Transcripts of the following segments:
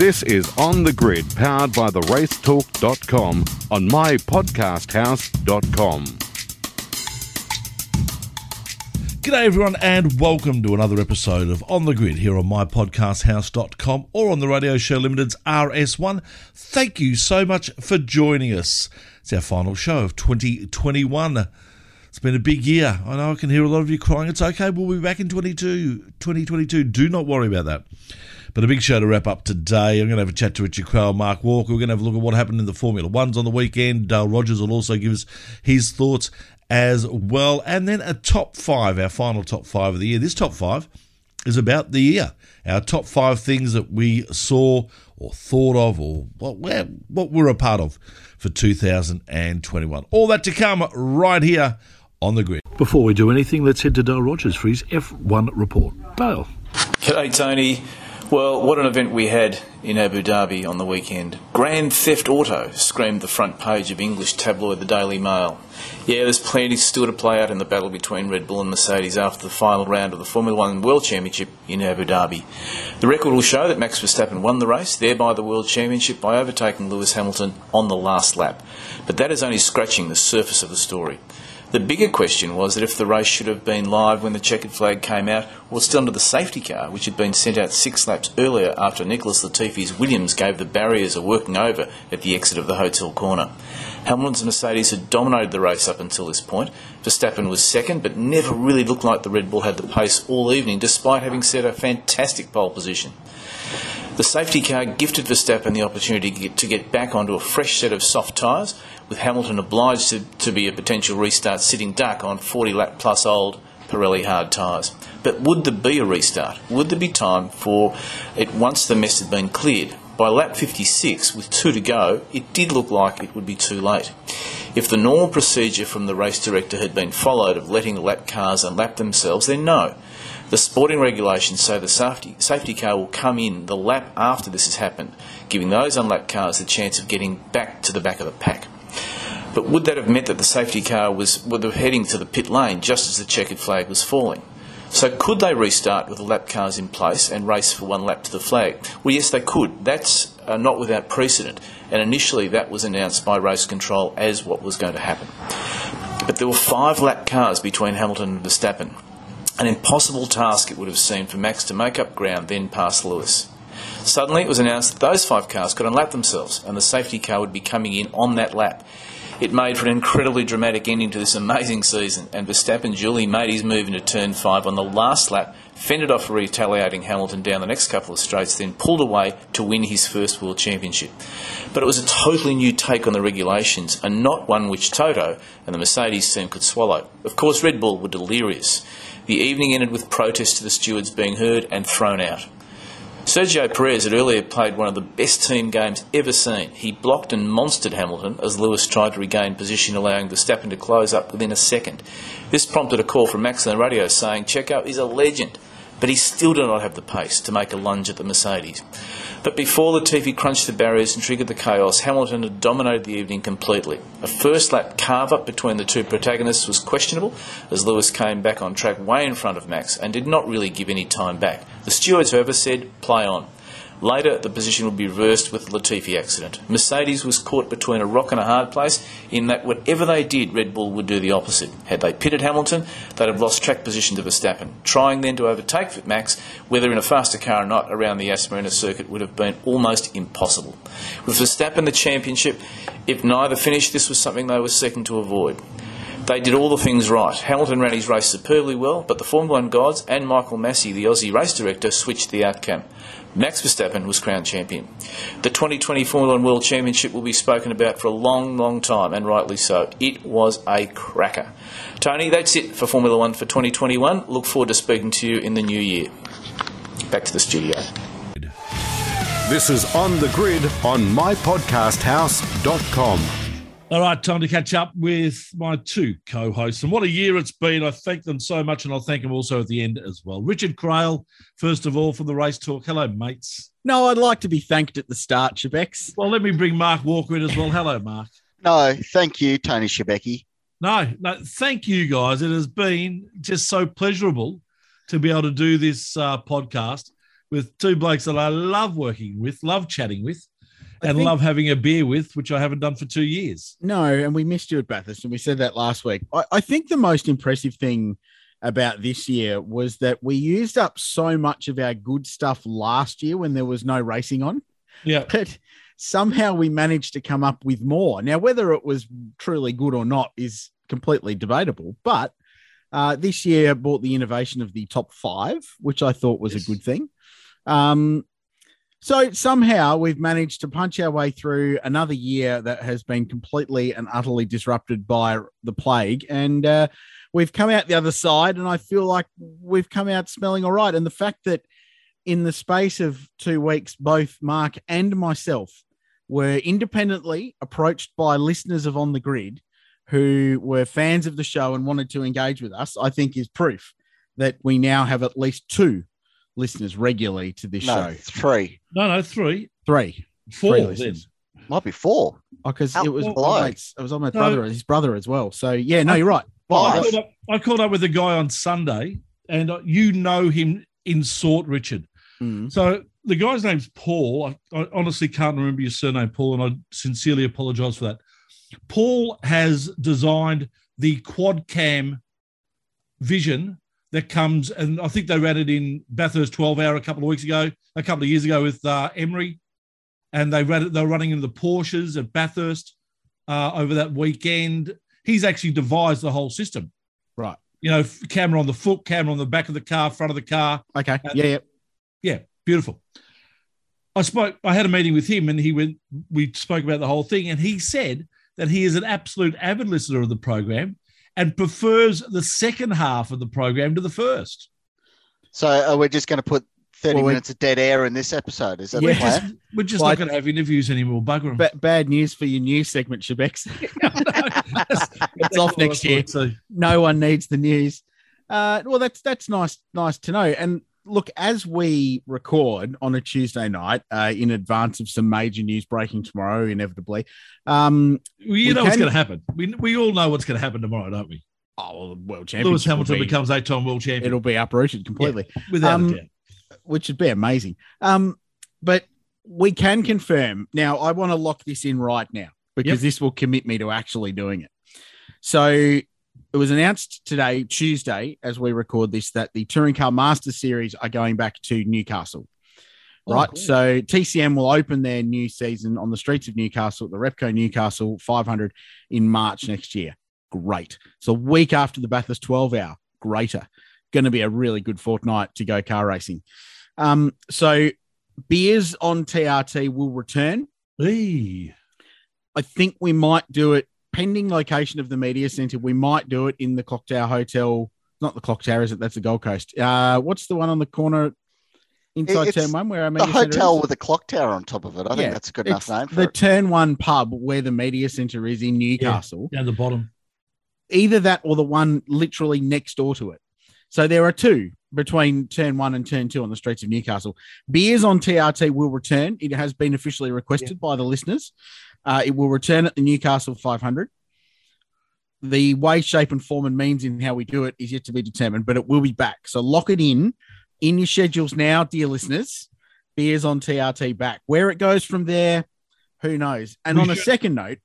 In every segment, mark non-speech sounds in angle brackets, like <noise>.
This is On the Grid, powered by the racetalk.com on mypodcasthouse.com. G'day, everyone, and welcome to another episode of On the Grid here on mypodcasthouse.com or on the Radio Show Limited's RS1. Thank you so much for joining us. It's our final show of 2021. It's been a big year. I know I can hear a lot of you crying. It's okay, we'll be back in 22, 2022. Do not worry about that. But a big show to wrap up today. I'm going to have a chat to Richard Craill, Mark Walker. We're going to have a look at what happened in the Formula Ones on the weekend. Dale Rogers will also give us his thoughts as well. And then a top five, our final top five of the year. This top five is about the year. Our top five things that we saw or thought of or what, we're, what we're a part of for 2021. All that to come right here on the grid. Before we do anything, let's head to Dale Rogers for his F1 report. Dale. G'day, Tony. Well, what an event we had in Abu Dhabi on the weekend. Grand Theft Auto screamed the front page of English tabloid The Daily Mail. Yeah, there's plenty still to play out in the battle between Red Bull and Mercedes after the final round of the Formula One World Championship in Abu Dhabi. The record will show that Max Verstappen won the race, thereby the World Championship, by overtaking Lewis Hamilton on the last lap. But that is only scratching the surface of the story. The bigger question was that if the race should have been live when the checkered flag came out, or still under the safety car, which had been sent out six laps earlier after Nicholas Latifi's Williams gave the barriers a working over at the exit of the hotel corner. Hamilton's Mercedes had dominated the race up until this point. Verstappen was second, but never really looked like the Red Bull had the pace all evening, despite having set a fantastic pole position. The safety car gifted Verstappen the opportunity to get, back onto a fresh set of soft tyres, with Hamilton obliged to, to be a potential restart sitting duck on 40 lap plus old Pirelli hard tyres. But would there be a restart? Would there be time for it once the mess had been cleared? By lap 56, with two to go, it did look like it would be too late. If the normal procedure from the race director had been followed of letting lap cars unlap themselves, then no. The sporting regulations say the safety, safety car will come in the lap after this has happened, giving those unlapped cars the chance of getting back to the back of the pack. But would that have meant that the safety car was heading to the pit lane just as the checkered flag was falling? So could they restart with the lap cars in place and race for one lap to the flag? Well, yes, they could. That's uh, not without precedent. And initially, that was announced by race control as what was going to happen. But there were five lap cars between Hamilton and Verstappen. An impossible task it would have seemed for Max to make up ground, then pass Lewis. Suddenly, it was announced that those five cars could unlap themselves, and the safety car would be coming in on that lap. It made for an incredibly dramatic ending to this amazing season, and Verstappen duly made his move into turn five on the last lap, fended off a retaliating Hamilton down the next couple of straights, then pulled away to win his first World Championship. But it was a totally new take on the regulations, and not one which Toto and the Mercedes team could swallow. Of course, Red Bull were delirious. The evening ended with protests to the stewards being heard and thrown out. Sergio Perez had earlier played one of the best team games ever seen. He blocked and monstered Hamilton as Lewis tried to regain position, allowing Verstappen to close up within a second. This prompted a call from Max on the radio saying Checo is a legend, but he still did not have the pace to make a lunge at the Mercedes. But before Latifi crunched the barriers and triggered the chaos, Hamilton had dominated the evening completely. A first lap carve up between the two protagonists was questionable, as Lewis came back on track way in front of Max and did not really give any time back. The stewards, however, said, play on. Later, the position would be reversed with the Latifi accident. Mercedes was caught between a rock and a hard place in that whatever they did, Red Bull would do the opposite. Had they pitted Hamilton, they'd have lost track position to Verstappen. Trying then to overtake Max, whether in a faster car or not, around the Yas circuit would have been almost impossible. With Verstappen the championship, if neither finished, this was something they were seeking to avoid. They did all the things right. Hamilton ran his race superbly well, but the Formula One gods and Michael Masi, the Aussie race director, switched the outcome. Max Verstappen was crowned champion. The 2020 Formula One World Championship will be spoken about for a long, long time, and rightly so. It was a cracker. Tony, that's it for Formula One for 2021. Look forward to speaking to you in the new year. Back to the studio. This is On the Grid on mypodcasthouse.com. All right, time to catch up with my two co hosts. And what a year it's been. I thank them so much, and I'll thank them also at the end as well. Richard Craill, first of all, from the Race Talk. Hello, mates. No, I'd like to be thanked at the start, Shebex. Well, let me bring Mark Walker in as well. Hello, Mark. No, thank you, Tony Shebeki. No, no, thank you guys. It has been just so pleasurable to be able to do this uh, podcast with two blokes that I love working with, love chatting with, I and think- love having a beer with, which I haven't done for two years. No, and we missed you at Bathurst, and we said that last week. I, I think the most impressive thing about this year was that we used up so much of our good stuff last year when there was no racing on, Yeah. <laughs> but somehow we managed to come up with more. Now, whether it was truly good or not is completely debatable, but uh, this year brought the innovation of the top five, which I thought was Yes. a good thing. Um, so somehow we've managed to punch our way through another year that has been completely and utterly disrupted by the plague, and uh, we've come out the other side. And I feel like we've come out smelling all right. And the fact that in the space of two weeks, both Mark and myself were independently approached by listeners of On the Grid who were fans of the show and wanted to engage with us, I think is proof that we now have at least two listeners regularly to this No, show. three. No, no, three, Three. four. Three then. listeners. Might be four. because How it was below? my mates- it was on my No. brother, his brother as well. So yeah, no, you're right. I Five. called, up, I called up with a guy on Sunday, and uh, you know him in sort, Richard. Mm. So the guy's name's Paul. I, I honestly can't remember your surname, Paul, and I sincerely apologize for that. Paul has designed the quad cam vision that comes, and I think they ran it in Bathurst 12 hour a couple of weeks ago, a couple of years ago with uh, Emery, and they ran it, they were running in the Porsches at Bathurst uh, over that weekend. He's actually devised the whole system. Right. You know, camera on the foot, camera on the back of the car, front of the car, Okay. Yeah, yeah. yeah, beautiful. I spoke. I had a meeting with him, and he went. We spoke about the whole thing, and he said that he is an absolute avid listener of the program and prefers the second half of the program to the first. So we're just going to put 30 Well, minutes of dead air in this episode. Is that We're the just, plan? we're just Well, not going to have interviews anymore. Bugger 'em. Ba- bad news for your news segment, Shebex. <laughs> <laughs> it's off next year. So, no one needs the news. Uh, well, that's that's nice, nice to know. And look, as we record on a Tuesday night, uh, in advance of some major news breaking tomorrow, inevitably. Um, well, you We know what's going to happen. We, we all know what's going to happen tomorrow, don't we? oh, well, the world Lewis Hamilton be- becomes eight-time world champion It'll be uprooted completely. without um, a doubt. which would be amazing. Um, but we can confirm now. I want to lock this in right now because Yep. this will commit me to actually doing it. So it was announced today, Tuesday, as we record this, that the Touring Car Master Series are going back to Newcastle. Oh, Right. cool. So TCM will open their new season on the streets of Newcastle, the Repco Newcastle 500 in March next year. Great. So a week after the Bathurst 12 hour, greater. Going to be a really good fortnight to go car racing. Um, so beers on TRT will return. Hey. I think we might do it pending location of the media center. We might do it in the Clock Tower Hotel. Not the Clock Tower, is it? That's the Gold Coast. Uh, what's the one on the corner inside It's turn one where our The media center hotel is? with a clock tower on top of it. I Yeah, think that's a good enough name for the it. turn one pub where the media center is in Newcastle. Down the bottom. Either that or the one literally next door to it. So there are two between turn one and turn two on the streets of Newcastle. Beers on TRT will return. It has been officially requested by the listeners. Uh, it will return at the Newcastle 500. The way, shape, and form and means in how we do it is yet to be determined, but it will be back. So lock it in in your schedules now, dear listeners. Beers on TRT back. Where it goes from there, who knows? And We on a second note,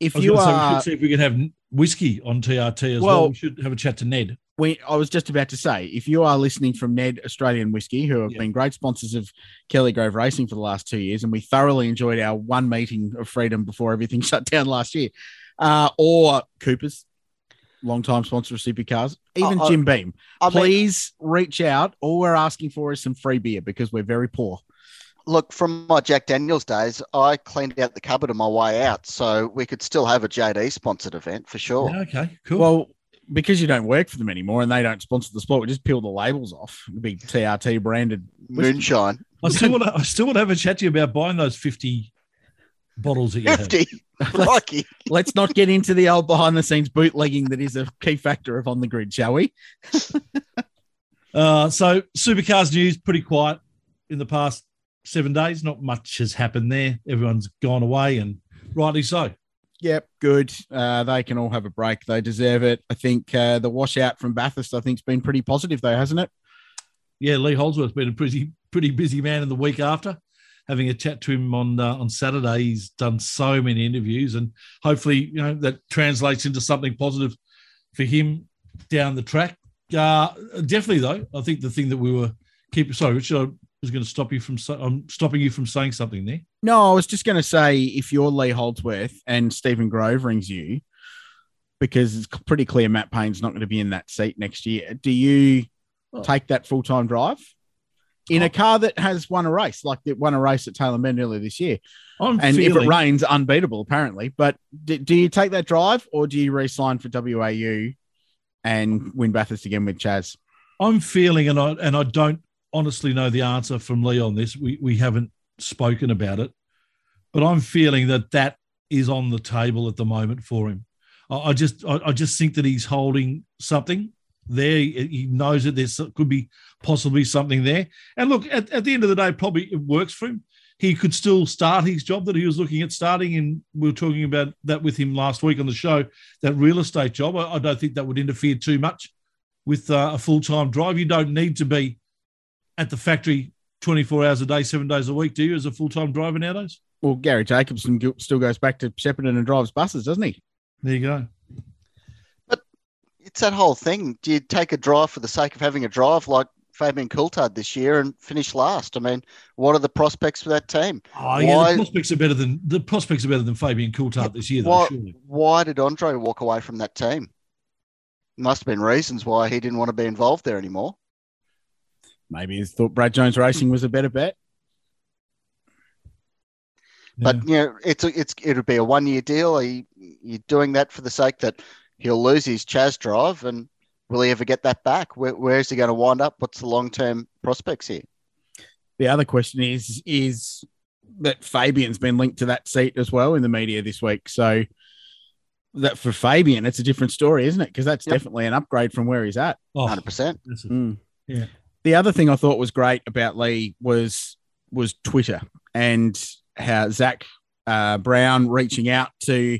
if you gonna say, we should see if we could have whiskey on TRT as well. Well- We should have a chat to Ned. We I was just about to say, if you are listening from Ned Australian Whiskey, who have Yeah. been great sponsors of Kelly Grove Racing for the last two years, and we thoroughly enjoyed our one meeting of freedom before everything <laughs> shut down last year, uh, or Cooper's, long-time sponsor of Supercars, even Uh, uh, Jim Beam, I mean, please reach out. All we're asking for is some free beer because we're very poor. look, from my Jack Daniels days, I cleaned out the cupboard on my way out, so we could still have a JD sponsored event for sure. Yeah, okay, cool. Well, because you don't work for them anymore and they don't sponsor the sport, we just peel the labels off. It'd be TRT branded. Moonshine. I still want to. I still want to have a chat to you about buying those fifty bottles that you have. 50. <laughs> Crikey. Let's not get into the old behind the scenes bootlegging that is a key factor of on the grid, shall we? <laughs> Uh, so supercars news pretty quiet in the past seven days. Not much has happened there. Everyone's gone away, and rightly so. Yep, good. Uh, they can all have a break. They deserve it. I think uh, the washout from Bathurst, I think, has been pretty positive, though, hasn't it? Yeah, Lee Holdsworth's been a pretty pretty busy man in the week after. Having a chat to him on uh, on Saturday, he's done so many interviews, and hopefully, you know, that translates into something positive for him down the track. Uh, definitely, though, I think the thing that we were keep sorry, Richard, I was going to stop you from. I'm stopping you from saying something there. No, I was just going to say if you're Lee Holdsworth and Stephen Grove rings you, because it's pretty clear Matt Payne's not going to be in that seat next year. Do you oh. take that full time drive in oh. a car that has won a race, like it won a race at Tailem Bend earlier this year? I'm and feeling... if it rains, unbeatable apparently. But do, do you take that drive or do you re-sign for WAU and win Bathurst again with Chaz? I'm feeling, and I and I don't honestly know the answer from Lee on this. We we haven't spoken about it, but I'm feeling that that is on the table at the moment for him. I, I just I, I, just think that he's holding something there. He, knows that there could be possibly something there. And look, at, at the end of the day, probably it works for him. He could still start his job that he was looking at starting, and we were talking about that with him last week on the show. That real estate job, I, I don't think that would interfere too much with uh, a full time drive. You don't need to be at the factory 24 hours a day, seven days a week, do you, as a full time driver nowadays? Well, Garry Jacobson still goes back to Shepparton and drives buses, doesn't he? There you go. But it's that whole thing. Do you take a drive for the sake of having a drive like Fabian Coulthard this year and finish last? I mean, what are the prospects for that team? Oh, yeah, the prospects are better than the prospects are better than Fabian Coulthard this year. Though, why, why did Andre walk away from that team? Must have been reasons why he didn't want to be involved there anymore. Maybe he thought Brad Jones Racing was a better bet. But you know, it's a, it's it'll be a one year deal. Are you, you're doing that for the sake that he'll lose his Chaz drive, and will he ever get that back? Where, where is he going to wind up? What's the long term prospects here? The other question is is that Fabian's been linked to that seat as well in the media this week. So that for Fabian, it's a different story, isn't it? Because that's yep. definitely an upgrade from where he's at. Hundred oh, percent. Mm. Yeah. The other thing I thought was great about Lee was was Twitter and how Zak uh, Brown reaching out to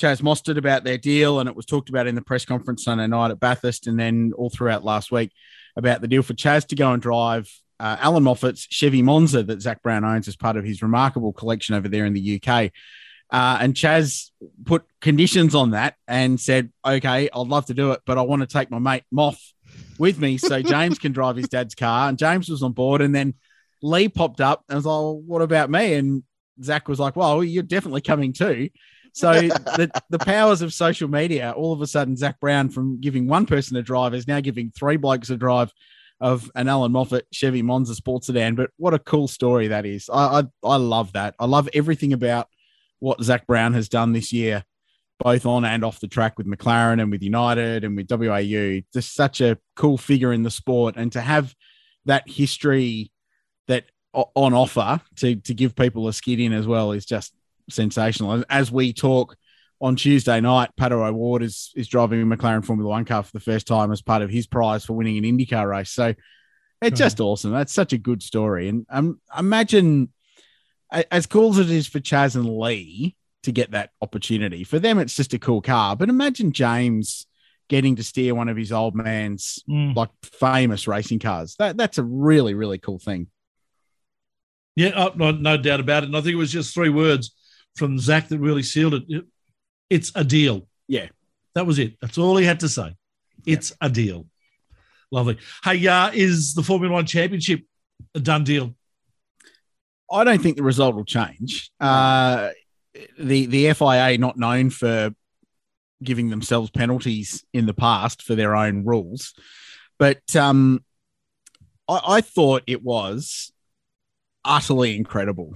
Chaz Mostert about their deal, and it was talked about in the press conference Sunday night at Bathurst, and then all throughout last week about the deal for Chaz to go and drive uh, Allan Moffat's Chevy Monza that Zak Brown owns as part of his remarkable collection over there in the UK. Uh, and Chaz put conditions on that and said, "Okay, I'd love to do it, but I want to take my mate Moff with me so <laughs> James can drive his dad's car. And James was on board. And then Lee popped up and was like, well, what about me? And Zak was like, well, you're definitely coming too. So <laughs> the, the powers of social media, all of a sudden, Zak Brown from giving one person a drive is now giving three blokes a drive of an Allan Moffat Chevy Monza sports sedan. But what a cool story that is. I, I, I love that. I love everything about what Zak Brown has done this year both on and off the track with McLaren and with United and with WAU. Just such a cool figure in the sport, and to have that history that on offer to to give people a skid in as well is just sensational. As we talk on Tuesday night, Pato O'Ward is is driving a McLaren Formula One car for the first time as part of his prize for winning an IndyCar race. So it's just awesome. That's such a good story, and um, imagine as cool as it is for Chaz and Lee to get that opportunity. For them, it's just a cool car. But imagine James getting to steer one of his old man's mm. like famous racing cars. That that's a really really cool thing. Yeah, oh, no, no doubt about it. And I think it was just three words from Zak that really sealed it. It's a deal. Yeah, that was it. That's all he had to say. It's yeah. a deal. Lovely. Hey, uh, is the Formula One Championship a done deal? I don't think the result will change. Uh, the the FIA not known for giving themselves penalties in the past for their own rules, but um, I, I thought it was utterly incredible,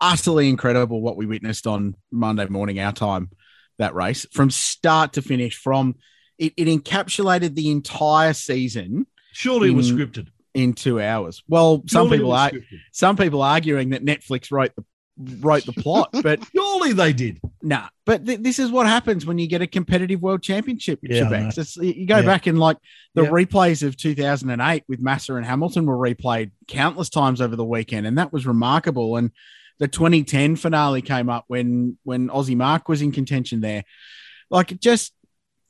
utterly incredible what we witnessed on Monday morning our time that race from start to finish. From it, it encapsulated the entire season. Surely in, it was scripted in two hours. Well, some people are some people arguing that Netflix wrote the wrote the plot, <laughs> but surely they did. Nah, but th- this is what happens when you get a competitive world championship. Yeah, you go yeah. back and like the yeah. replays of 2008 with Massa and Hamilton were replayed countless times over the weekend, and that was remarkable. And the 2010 finale came up when when Aussie Mark was in contention there. Like it just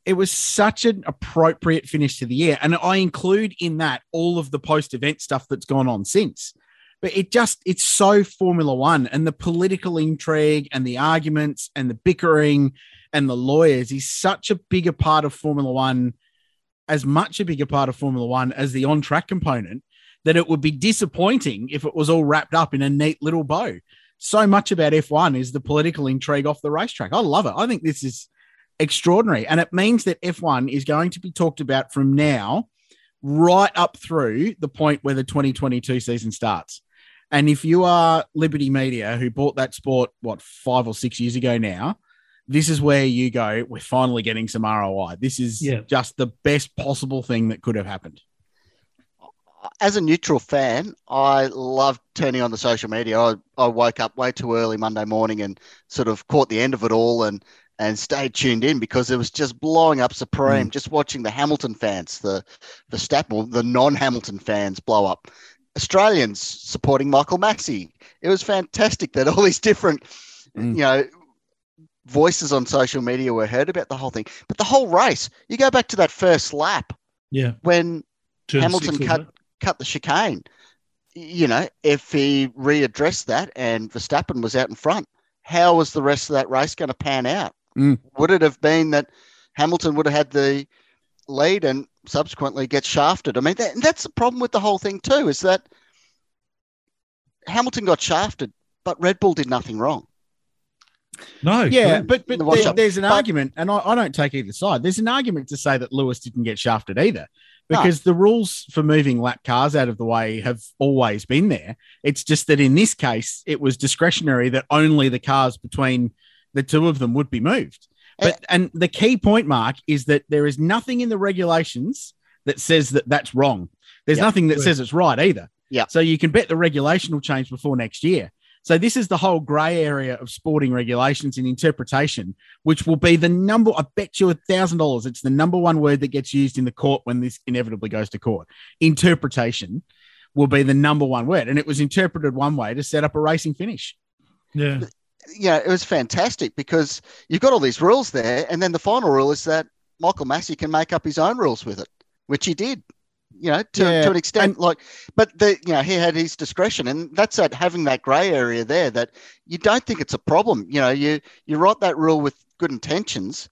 it was such an appropriate finish to the year. And I include in that all of the post event stuff that's gone on since. But it just, it's so Formula One and the political intrigue and the arguments and the bickering and the lawyers is such a bigger part of Formula One, as much a bigger part of Formula One as the on track component, that it would be disappointing if it was all wrapped up in a neat little bow. So much about F1 is the political intrigue off the racetrack. I love it. I think this is extraordinary. And it means that F1 is going to be talked about from now right up through the point where the 2022 season starts. And if you are Liberty Media, who bought that sport, what, five or six years ago now, this is where you go, we're finally getting some ROI. This is Yeah. just the best possible thing that could have happened. as a neutral fan, I love turning on the social media. I, I woke up way too early Monday morning and sort of caught the end of it all and and stayed tuned in because it was just blowing up supreme. Mm. Just watching the Hamilton fans, the the Staple, the non-Hamilton fans blow up. Australians supporting Michael Masi. It was fantastic that all these different, Mm. you know, voices on social media were heard about the whole thing. But the whole race, you go back to that first lap Yeah. when Turn Hamilton six, cut cut the chicane. You know, if he readdressed that and Verstappen was out in front, how was the rest of that race going to pan out? Mm. Would it have been that Hamilton would have had the lead and subsequently get shafted? I mean, that, that's the problem with the whole thing too, is that Hamilton got shafted, but Red Bull did nothing wrong. No. Yeah, correct. but but The there- there's an But- argument, and I, I don't take either side. There's an argument to say that Lewis didn't get shafted either, No. because the rules for moving lap cars out of the way have always been there. It's just that in this case, it was discretionary that only the cars between the two of them would be moved. But and the key point, Mark, is that there is nothing in the regulations that says that that's wrong. There's Yeah. nothing that says it's right either. Yeah. So you can bet the regulation will change before next year. So this is the whole grey area of sporting regulations and interpretation, which will be the number. I bet you a thousand dollars. It's the number one word that gets used in the court when this inevitably goes to court. Interpretation will be the number one word, and it was interpreted one way to set up a racing finish. yeah. You know, it was fantastic because you've got all these rules there, and then the final rule is that Michael Masi can make up his own rules with it, which he did. You know, to, Yeah, to an extent, and- like, but the you know he had his discretion, and that's that having that grey area there that you don't think it's a problem. You know, you you write that rule with good intentions,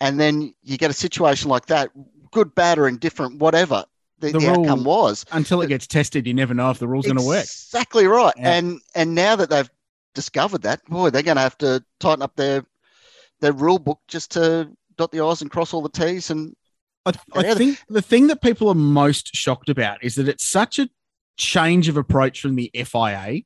and then you get a situation like that, good, bad, or indifferent, whatever the, The the, rule- outcome was. Until it gets tested, you never know if the rule's going to work. Exactly right. Yeah. And and now that they've discovered that, boy, they're going to have to tighten up their their rule book just to dot the i's and cross all the t's. And I, I Yeah. think the thing that people are most shocked about is that it's such a change of approach from the FIA.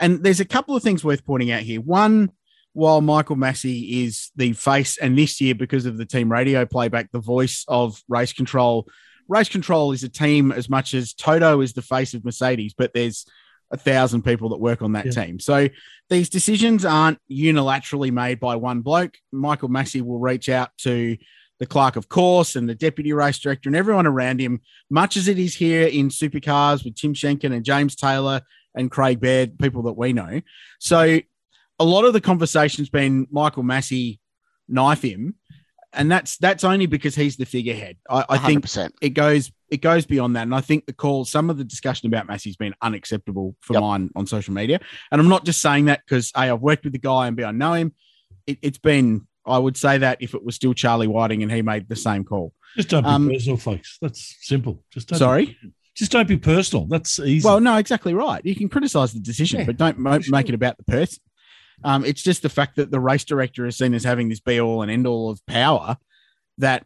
And there's a couple of things worth pointing out here. One, while Michael Masi is the face, and this year, because of the team radio playback, the voice of race control, race control is a team as much as Toto is the face of Mercedes, but there's a thousand people that work on that Yeah. team. So these decisions aren't unilaterally made by one bloke. Michael Masi will reach out to the clerk of course and the deputy race director and everyone around him, much as it is here in supercars with Tim Schenken and James Taylor and Craig Baird, people that we know. So a lot of the conversation's been Michael Masi knife him. And that's that's only because he's the figurehead. I, I think 100%. it goes it goes beyond that. And I think the call, some of the discussion about Masi's been unacceptable for Yep. mine on social media. And I'm not just saying that because A, I've worked with the guy and B, I know him. It, it's been, I would say that if it was still Charlie Whiting and he made the same call. Just don't be Um, personal, folks. That's simple. Just don't Sorry? just don't be personal. That's easy. Well, no, exactly right. You can criticize the decision, Yeah, but don't mo- for make it about the person. Um, it's just the fact that the race director is seen as having this be all and end all of power that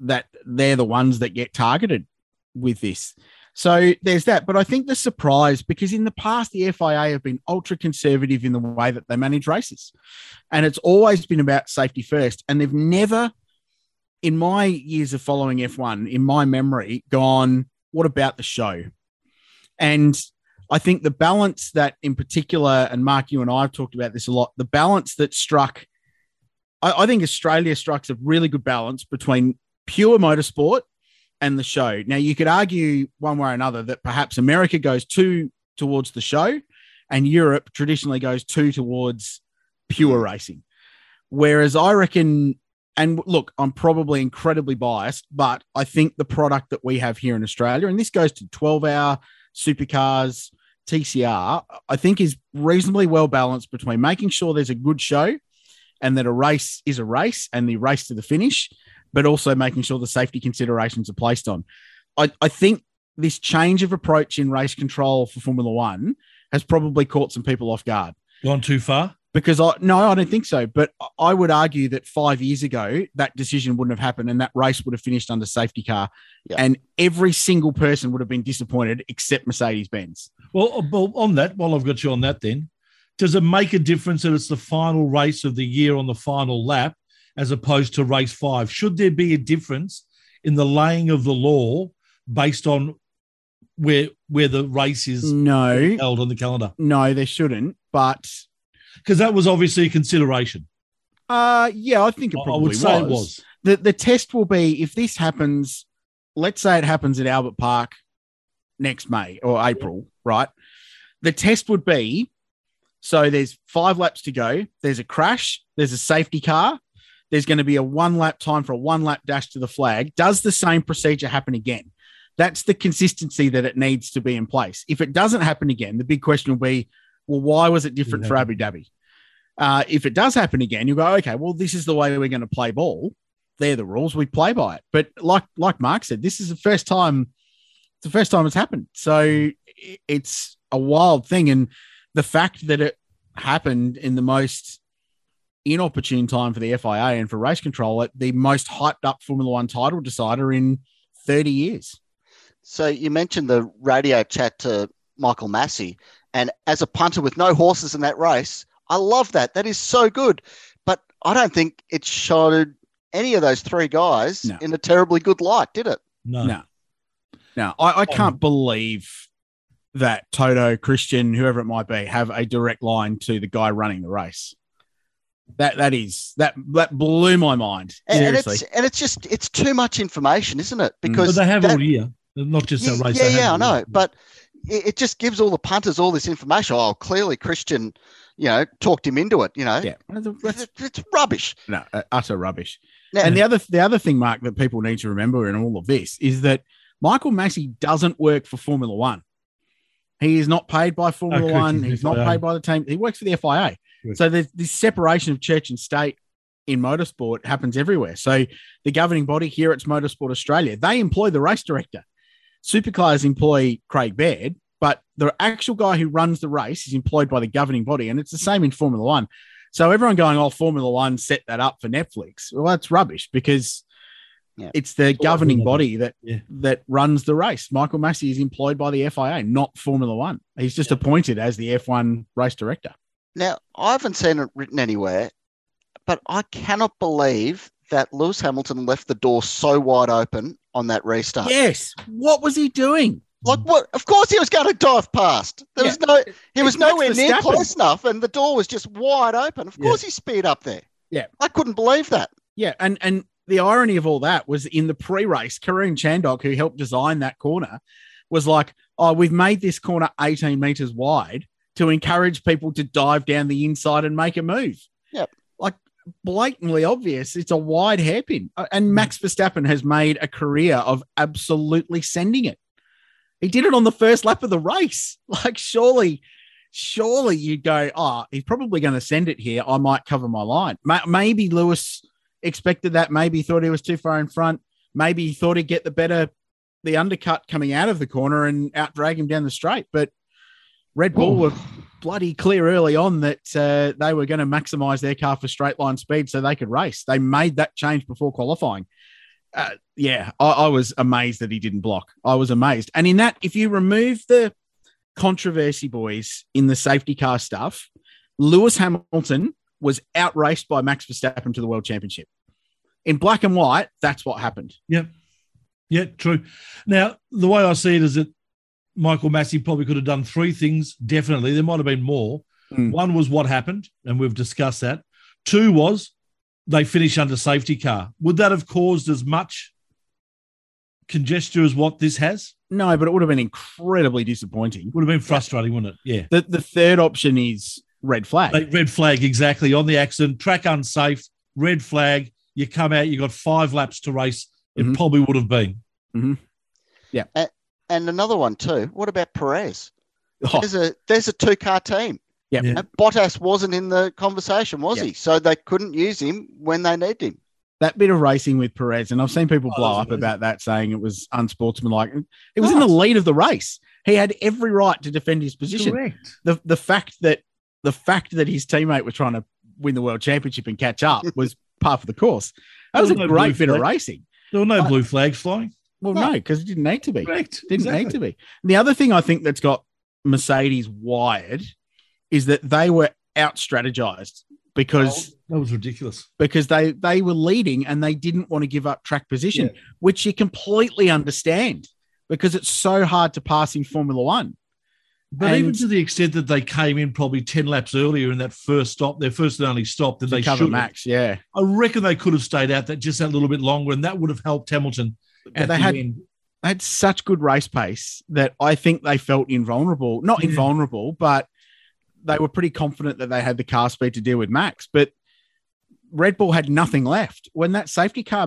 that they're the ones that get targeted with this. So there's that. But I think the surprise, because in the past, the FIA have been ultra conservative in the way that they manage races. And it's always been about safety first. And they've never, in my years of following F1, in my memory, gone, what about the show? And I think the balance that, in particular, and Mark, you and I have talked about this a lot, the balance that struck, I, I think Australia strikes a really good balance between pure motorsport and the show. Now, you could argue one way or another that perhaps America goes too towards the show and Europe traditionally goes too towards pure mm. racing. Whereas I reckon and look, I'm probably incredibly biased, but I think the product that we have here in Australia, and this goes to 12 hour supercars, TCR, I think is reasonably well balanced between making sure there's a good show and that a race is a race and the race to the finish, but also making sure the safety considerations are placed on. I, I think this change of approach in race control for Formula One has probably caught some people off guard Gone too far. because I no, I don't think so. But I would argue that five years ago that decision wouldn't have happened, and that race would have finished under safety car, Yeah. and every single person would have been disappointed except Mercedes Benz. Well, uh, well, on that, while I've got you on that, then does it make a difference that it's the final race of the year on the final lap as opposed to race five? Should there be a difference in the laying of the law based on where where the race is No, held on the calendar? no, there shouldn't. But Because that was obviously a consideration. uh, yeah, I think it I- I probably would say was. it was. The the test will be if this happens. Let's say it happens at Albert Park next May or April, right? The test would be so there's five laps to go. There's a crash. There's a safety car. There's going to be a one lap time for a one lap dash to the flag. Does the same procedure happen again? That's the consistency that it needs to be in place. If it doesn't happen again, the big question will be, well, why was it different for Abu Dhabi? Uh, if it does happen again, you go, okay, well, this is the way we're going to play ball. They're the rules. We play by it. But like like Mark said, this is the first time. It's the first time it's happened. So it's a wild thing, and the fact that it happened in the most inopportune time for the FIA and for race control at the most hyped up Formula One title decider in 30 years. So you mentioned the radio chat to Michael Masi, and as a punter with no horses in that race, I love that. That is so good. But I don't think it showed any of those three guys No. in a terribly good light, did it? No. No. Now, I, I oh. can't believe that Toto, Christian, whoever it might be, have a direct line to the guy running the race. That that is that that blew my mind. And, and it's and it's just it's too much information, isn't it? Because But they have that- all year, not just yeah, that race. yeah, yeah, I know, year. but it, it just gives all the punters all this information. Oh, clearly Christian, you know, talked him into it. You know, yeah, it's, it's rubbish. no, uh, utter rubbish. Now- And the other the other thing, Mark, that people need to remember in all of this is that Michael Masi doesn't work for Formula One. He is not paid by Formula correct, One. he's not FIA. paid by the team. He works for the FIA. Correct. So there's this separation of church and state in motorsport happens everywhere. So the governing body here, it's Motorsport Australia. They employ the race director. Supercars employ Craig Baird, but the actual guy who runs the race is employed by the governing body, and it's the same in Formula One. So everyone going, "Oh, Formula One set that up for Netflix." Well, that's rubbish because Yeah. it's the governing body that Yeah. that runs the race. Michael Masi is employed by the FIA, not Formula One. He's just appointed as the F1 race director. Now, I haven't seen it written anywhere, but I cannot believe that Lewis Hamilton left the door so wide open on that restart. Yes. What was he doing? Like what? Of course, he was going to dive past. There was no. He was It's nowhere near close enough, and the door was just wide open. Of Yeah. course, he speed up there. Yeah. I couldn't believe that. Yeah, and and the irony of all that was in the pre-race, Karun Chandhok, who helped design that corner, was like, "Oh, we've made this corner 18 meters wide to encourage people to dive down the inside and make a move." Yep. like blatantly obvious. It's a wide hairpin, Uh, and Max Verstappen has made a career of absolutely sending it. He did it on the first lap of the race. <laughs> Like, surely. Surely you'd go, oh, he's probably going to send it here. I might cover my line. Maybe Lewis expected that. Maybe he thought he was too far in front. Maybe he thought he'd get the better, the undercut coming out of the corner and out drag him down the straight. But Red Bull were bloody clear early on that uh, they were going to maximize their car for straight line speed so they could race. They made that change before qualifying. Uh, yeah, I, I was amazed that he didn't block. I was amazed. And in that, if you remove the controversy, boys, in the safety car stuff, Lewis Hamilton was outraced by Max Verstappen to the World Championship. In black and white, that's what happened. Yeah, Yeah, true. Now, the way I see it is that Michael Masi probably could have done three things. Definitely, there might have been more. Mm. One was what happened, and we've discussed that. Two was they finish under safety car. Would that have caused as much congestion as what this has? No, but it would have been incredibly disappointing. Would have been frustrating, wouldn't it? Yeah. The, the third option is red flag. Like, red flag exactly on the accident, track unsafe, red flag. you come out, you got five laps to race. It Mhm. probably would have been. Yeah. And another one too. What about Perez? Oh, There's a there's a two car team. Yep. Yeah. And Bottas wasn't in the conversation, was Yep. he? So they couldn't use him when they needed him. that bit of racing with Perez, and I've seen people Oh, blow that's up amazing. about that, saying it was unsportsmanlike. It was in the lead of the race. He had every right to defend his position. Correct. The the fact that the fact that his teammate was trying to win the world championship and catch up <laughs> was part of the course. That was a There no great bit of racing. There were no I- blue flags flying. Well, No. no, because it didn't need to be. Correct. Didn't Exactly. need to be. The other thing I think that's got Mercedes wired is that they were out strategized because That was ridiculous. because they they were leading and they didn't want to give up track position, which you completely understand because it's so hard to pass in Formula One. But even to the extent that they came in probably 10 laps earlier in that first stop, their first and only stop that they cover should Max, yeah. I reckon they could have stayed out that just that little bit longer, and that would have helped Hamilton. At they the had- end. They had such good race pace that I think they felt invulnerable. Not Yeah. invulnerable, but they were pretty confident that they had the car speed to deal with Max. But Red Bull had nothing left. When that safety car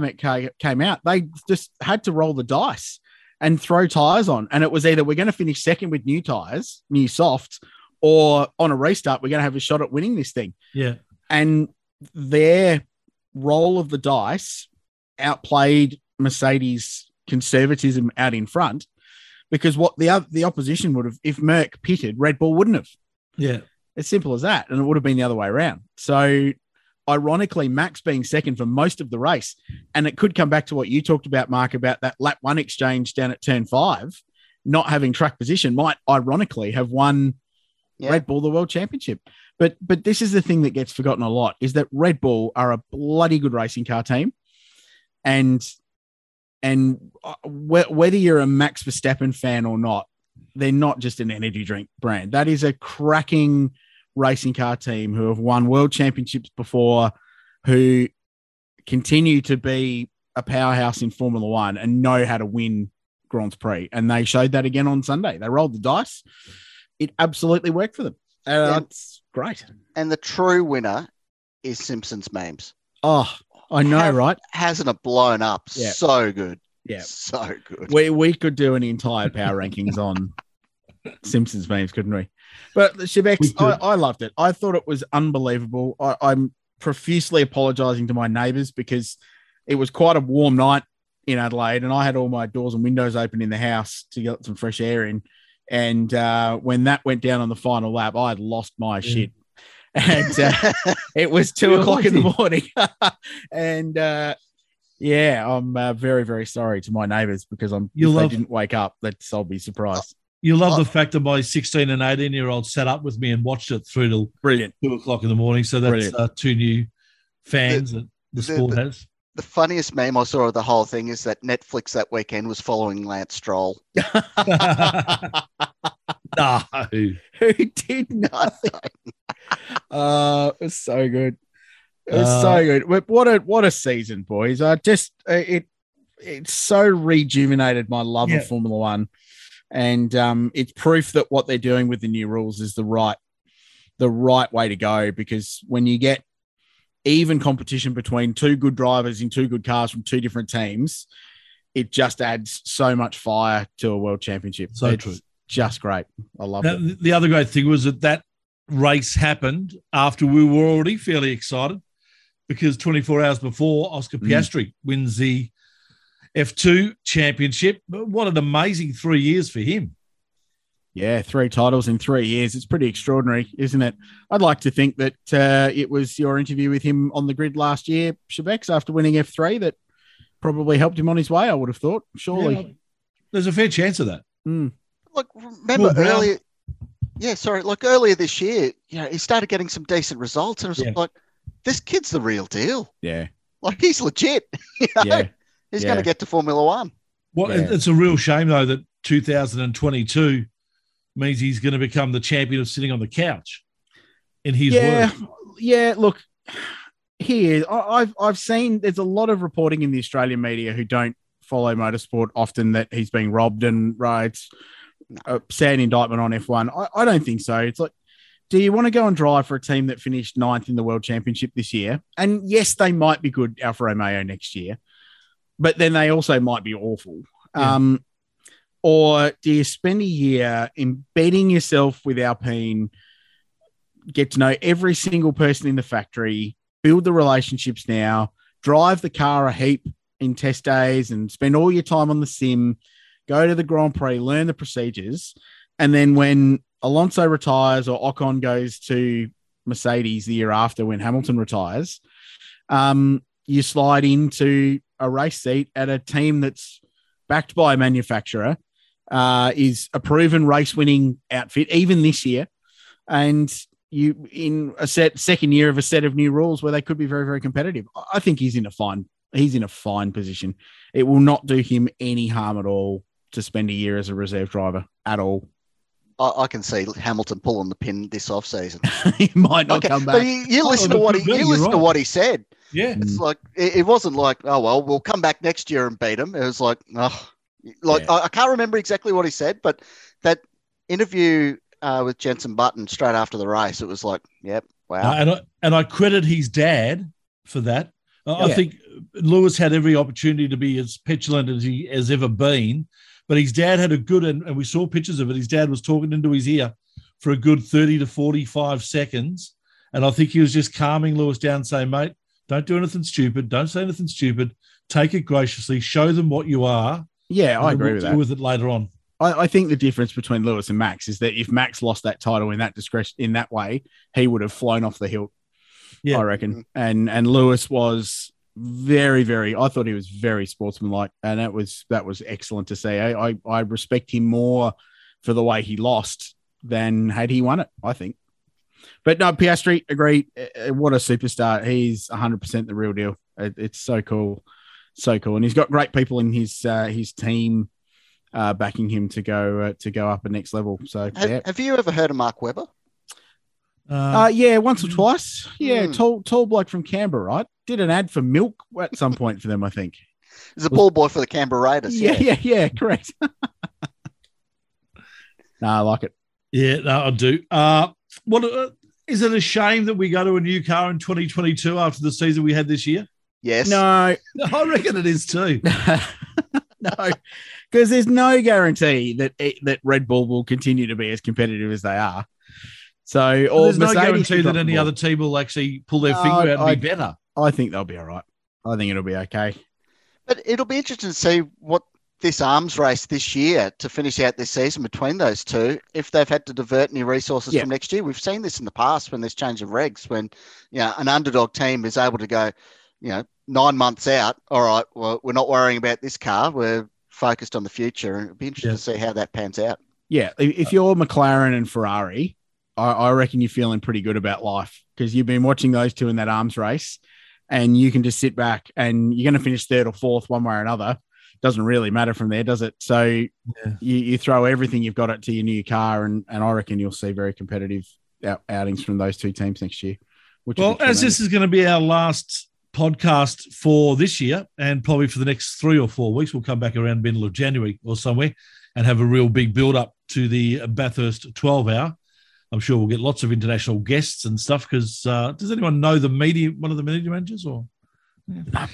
came out, they just had to roll the dice and throw tires on. And it was either we're going to finish second with new tires, new softs, or on a restart, we're going to have a shot at winning this thing. Yeah. And their roll of the dice outplayed Mercedes' conservatism out in front because what the the opposition would have, if Merc pitted, Red Bull wouldn't have. Yeah. As simple as that. And it would have been the other way around. So, ironically, Max being second for most of the race, and it could come back to what you talked about, Mark, about that lap one exchange down at turn five, not having track position might ironically have won Yeah. Red Bull the world championship. But but this is the thing that gets forgotten a lot is that Red Bull are a bloody good racing car team, and and uh, whether you're a Max Verstappen fan or not, they're not just an energy drink brand. That is a cracking racing car team who have won world championships before, who continue to be a powerhouse in Formula One and know how to win Grand Prix. And they showed that again on Sunday. They rolled the dice. It absolutely worked for them. Uh, Yeah. It's great. And the true winner is Simpsons memes. Oh, I know, right? Hasn't it blown up Yeah. so good? Yeah. So good. We we could do an entire power rankings on Simpsons memes, couldn't we? But Shebex. I, I loved it. I thought it was unbelievable. I, I'm profusely apologising to my neighbours because it was quite a warm night in Adelaide, and I had all my doors and windows open in the house to get some fresh air in. And uh, when that went down on the final lap, I had lost my shit. <laughs> And uh, it was two Yeah, o'clock in the morning. <laughs> and uh, yeah, I'm uh, very, very sorry to my neighbours because I'm. You if love- they didn't wake up, that's I'll be surprised. You love Oh. the fact that my 16 and 18 year old sat up with me and watched it through till Brilliant. two o'clock in the morning. So that's uh, two new fans that the the- sport the- has. the funniest meme I saw of the whole thing is that Netflix that weekend was following Lance Stroll. <laughs> <laughs> no. Who did nothing? <laughs> uh, it's so good. It's Uh, so good. But what a what a season, boys! I just uh, it it's so rejuvenated my love Yeah. of Formula One, and um, it's proof that what they're doing with the new rules is the right the right way to go. Because when you get even competition between two good drivers in two good cars from two different teams, it just adds so much fire to a world championship. So it's true. just great. I love it. the other great thing was that that race happened after we were already fairly excited because 24 hours before Oscar Mm. Piastri wins the F2 championship. What an amazing three years for him. Yeah, three titles in three years. It's pretty extraordinary, isn't it? I'd like to think that uh, it was your interview with him on the grid last year, Shebex, after winning F3, that probably helped him on his way, I would have thought. Surely. Yeah, there's a fair chance of that. Mm. Look, remember Will Brown- earlier? Yeah, sorry. Like earlier this year, you know, he started getting some decent results, and it was Yeah. like, this kid's the real deal. Yeah. Like he's legit. <laughs> You know? Yeah. He's Yeah. going to get to Formula One. Well, Yeah. it's a real shame, though, that 2022 means he's going to become the champion of sitting on the couch in his yeah. words. Yeah. Look, here, I- I've, I've seen there's a lot of reporting in the Australian media who don't follow motorsport often that he's being robbed and right. Uh, a sad indictment on F1. I, I don't think so. It's like do you want to go and drive for a team that finished ninth in the World Championship this year? And yes, they might be good Alfa Romeo next year, but then they also might be awful. Yeah. Um, or do you spend a year embedding yourself with Alpine, get to know every single person in the factory, build the relationships now, drive the car a heap in test days, and spend all your time on the sim, go to the Grand Prix, learn the procedures, and then when Alonso retires or Ocon goes to Mercedes the year after when Hamilton retires, um, you slide into a race seat at a team that's backed by a manufacturer, uh, is a proven race winning outfit, even this year. And you in a set second year of a set of new rules where they could be very, very competitive. I- think he's in a fine, he's in a fine position. It will not do him any harm at all to spend a year as a reserve driver at all. I, I can see Hamilton pulling the pin this off season. <laughs> he might not Okay, come but back. you, you Oh, listen to what he you listen to what he said. Yeah. It's like it, it wasn't like oh well we'll come back next year and beat him. It was like oh like Yeah. I, I can't remember exactly what he said, but that interview uh, with Jenson Button straight after the race, it was like yep wow. Uh, and I and I credit his dad for that. I I think Lewis had every opportunity to be as petulant as he has ever been, but his dad had a good and, and we saw pictures of it. His dad was talking into his ear for a good thirty to forty-five seconds, and I think he was just calming Lewis down, saying, "Mate, don't do anything stupid. Don't say anything stupid. Take it graciously. Show them what you are. yeah, I agree we'll with that. with it later on." I, I think the difference between Lewis and Max is that if Max lost that title in that discretion in that way, he would have flown off the hilt. Yeah. I reckon. And and Lewis was very, very. I thought he was very sportsmanlike, and that was that was excellent to see. I I, I respect him more for the way he lost than had he won it. I think. But no, Piastri, agreed. Uh, What a superstar! He's 100 percent the real deal. It, it's so cool, so cool, and he's got great people in his uh, his team uh, backing him to go uh, to go up a next level. So have, yeah, have you ever heard of Mark Webber? uh, yeah, once or twice. Yeah, Hmm. tall tall bloke from Canberra, right? Did an ad for milk at some point for them, I think. He's a ball boy for the Canberra Raiders. Yeah, Yeah, yeah, yeah, correct. <laughs> no, I like it. Yeah, no, I do. Uh, what uh, is it a shame that we go to a new car in 2022 after the season we had this year? Yes. No, <laughs> I reckon it is too. <laughs> no, because there's no guarantee that that Red Bull will continue to be as competitive as they are. So, or There's no Mercedes guarantee that any the other team will actually pull their No, finger out and I- be better. I think they'll be all right. I think it'll be okay. But it'll be interesting to see what this arms race this year to finish out this season between those two, if they've had to divert any resources Yeah. from next year. We've seen this in the past when there's change of regs, when you know an underdog team is able to go, you know, nine months out. All right, well, we're not worrying about this car. We're focused on the future, and it'd be interesting Yeah. to see how that pans out. Yeah, if you're McLaren and Ferrari, I, I reckon you're feeling pretty good about life because you've been watching those two in that arms race, and you can just sit back and you're going to finish third or fourth one way or another. Doesn't really matter from there, does it? So you, you throw everything you've got it to your new car, and and I reckon you'll see very competitive out, outings from those two teams next year. Which Well, as this is going to be our last podcast for this year, and probably for the next three or four weeks, we'll come back around middle of January or somewhere and have a real big build up to the Bathurst 12 hour. I'm sure we'll get lots of international guests and stuff. Because uh, does anyone know the media, one of the media managers, or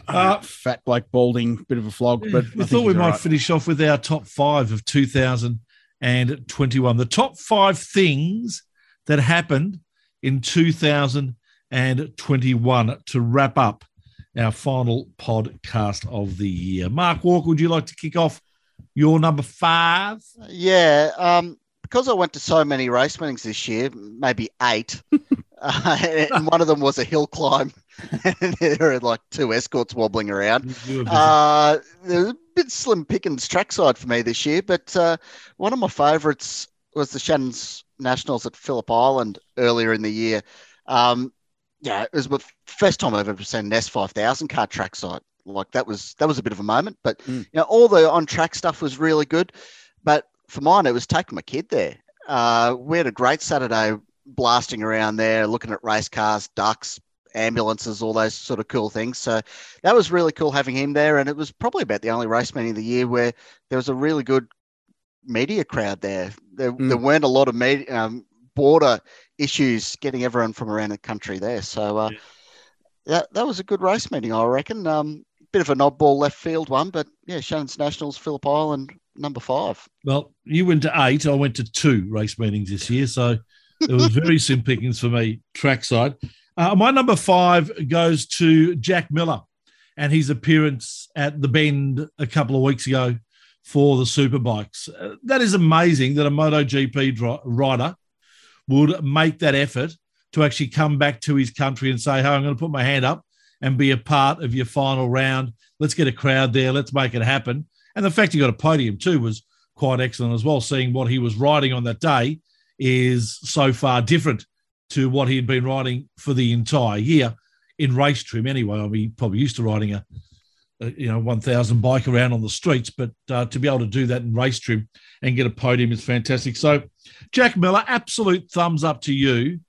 uh, fat bloke balding, bit of a flog, but we I thought we might all right. finish off with our top five of 2021. The top five things that happened in 2021 to wrap up our final podcast of the year. Mark Walker, would you like to kick off your number five? Yeah, um, because I went to so many race meetings this year, maybe eight, <laughs> uh, <laughs> and one of them was a hill climb, and <laughs> there were like two escorts wobbling around. <laughs> Uh, there was a bit slim pickings trackside for me this year, but uh, one of my favourites was the Shannon's Nationals at Phillip Island earlier in the year. Um, yeah, it was the first time I've ever seen an S5000 car trackside. Like that was that was a bit of a moment, but Mm. you know all the on track stuff was really good. But for mine, it was taking my kid there. Uh, we had a great Saturday blasting around there, looking at race cars, ducks, ambulances, all those sort of cool things. So that was really cool having him there. And it was probably about the only race meeting of the year where there was a really good media crowd there. There, Mm. there weren't a lot of media, um, border issues getting everyone from around the country there. So uh, that that was a good race meeting, I reckon. Um, bit of a knobball left field one, but yeah, Shannon's Nationals, Phillip Island, number five. Well, you went to eight. I went to two race meetings this year, so it was very slim pickings for me trackside. Uh, my number five goes to Jack Miller and his appearance at the Bend a couple of weeks ago for the Superbikes. Uh, that is amazing that a MotoGP dri- rider would make that effort to actually come back to his country and say, "Hey, I'm going to put my hand up and be a part of your final round. Let's get a crowd there. Let's make it happen." And the fact he got a podium too was quite excellent as well. Seeing what he was riding on that day is so far different to what he had been riding for the entire year in race trim. Anyway, I mean, probably used to riding a, a you know 1,000 bike around on the streets, but uh, to be able to do that in race trim and get a podium is fantastic. So, Jack Miller, absolute thumbs up to you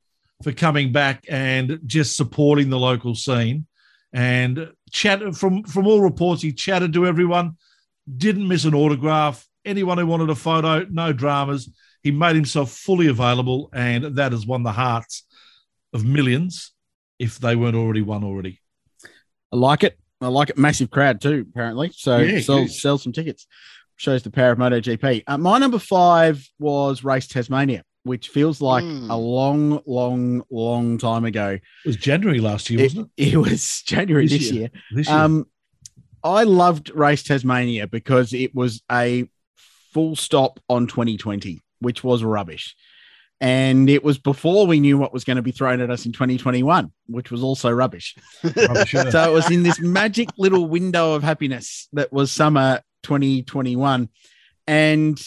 for coming back and just supporting the local scene and chat from from all reports he chatted to everyone didn't miss an autograph anyone who wanted a photo no dramas he made himself fully available and that has won the hearts of millions if they weren't already won already I like it. I like it. Massive crowd too, apparently. So Yeah, sell, sell some tickets. Shows the power of MotoGP. Uh, my number five was Race Tasmania, which feels like Hmm. a long, long, long time ago. it was january last year It, wasn't it <laughs> It was January This this, year. year. this year Um, I loved Race Tasmania because it was a full stop on 2020, which was rubbish. And it was before we knew what was going to be thrown at us in 2021, which was also rubbish. Rubbish, yeah. So it was in this magic little window of happiness that was summer 2021. And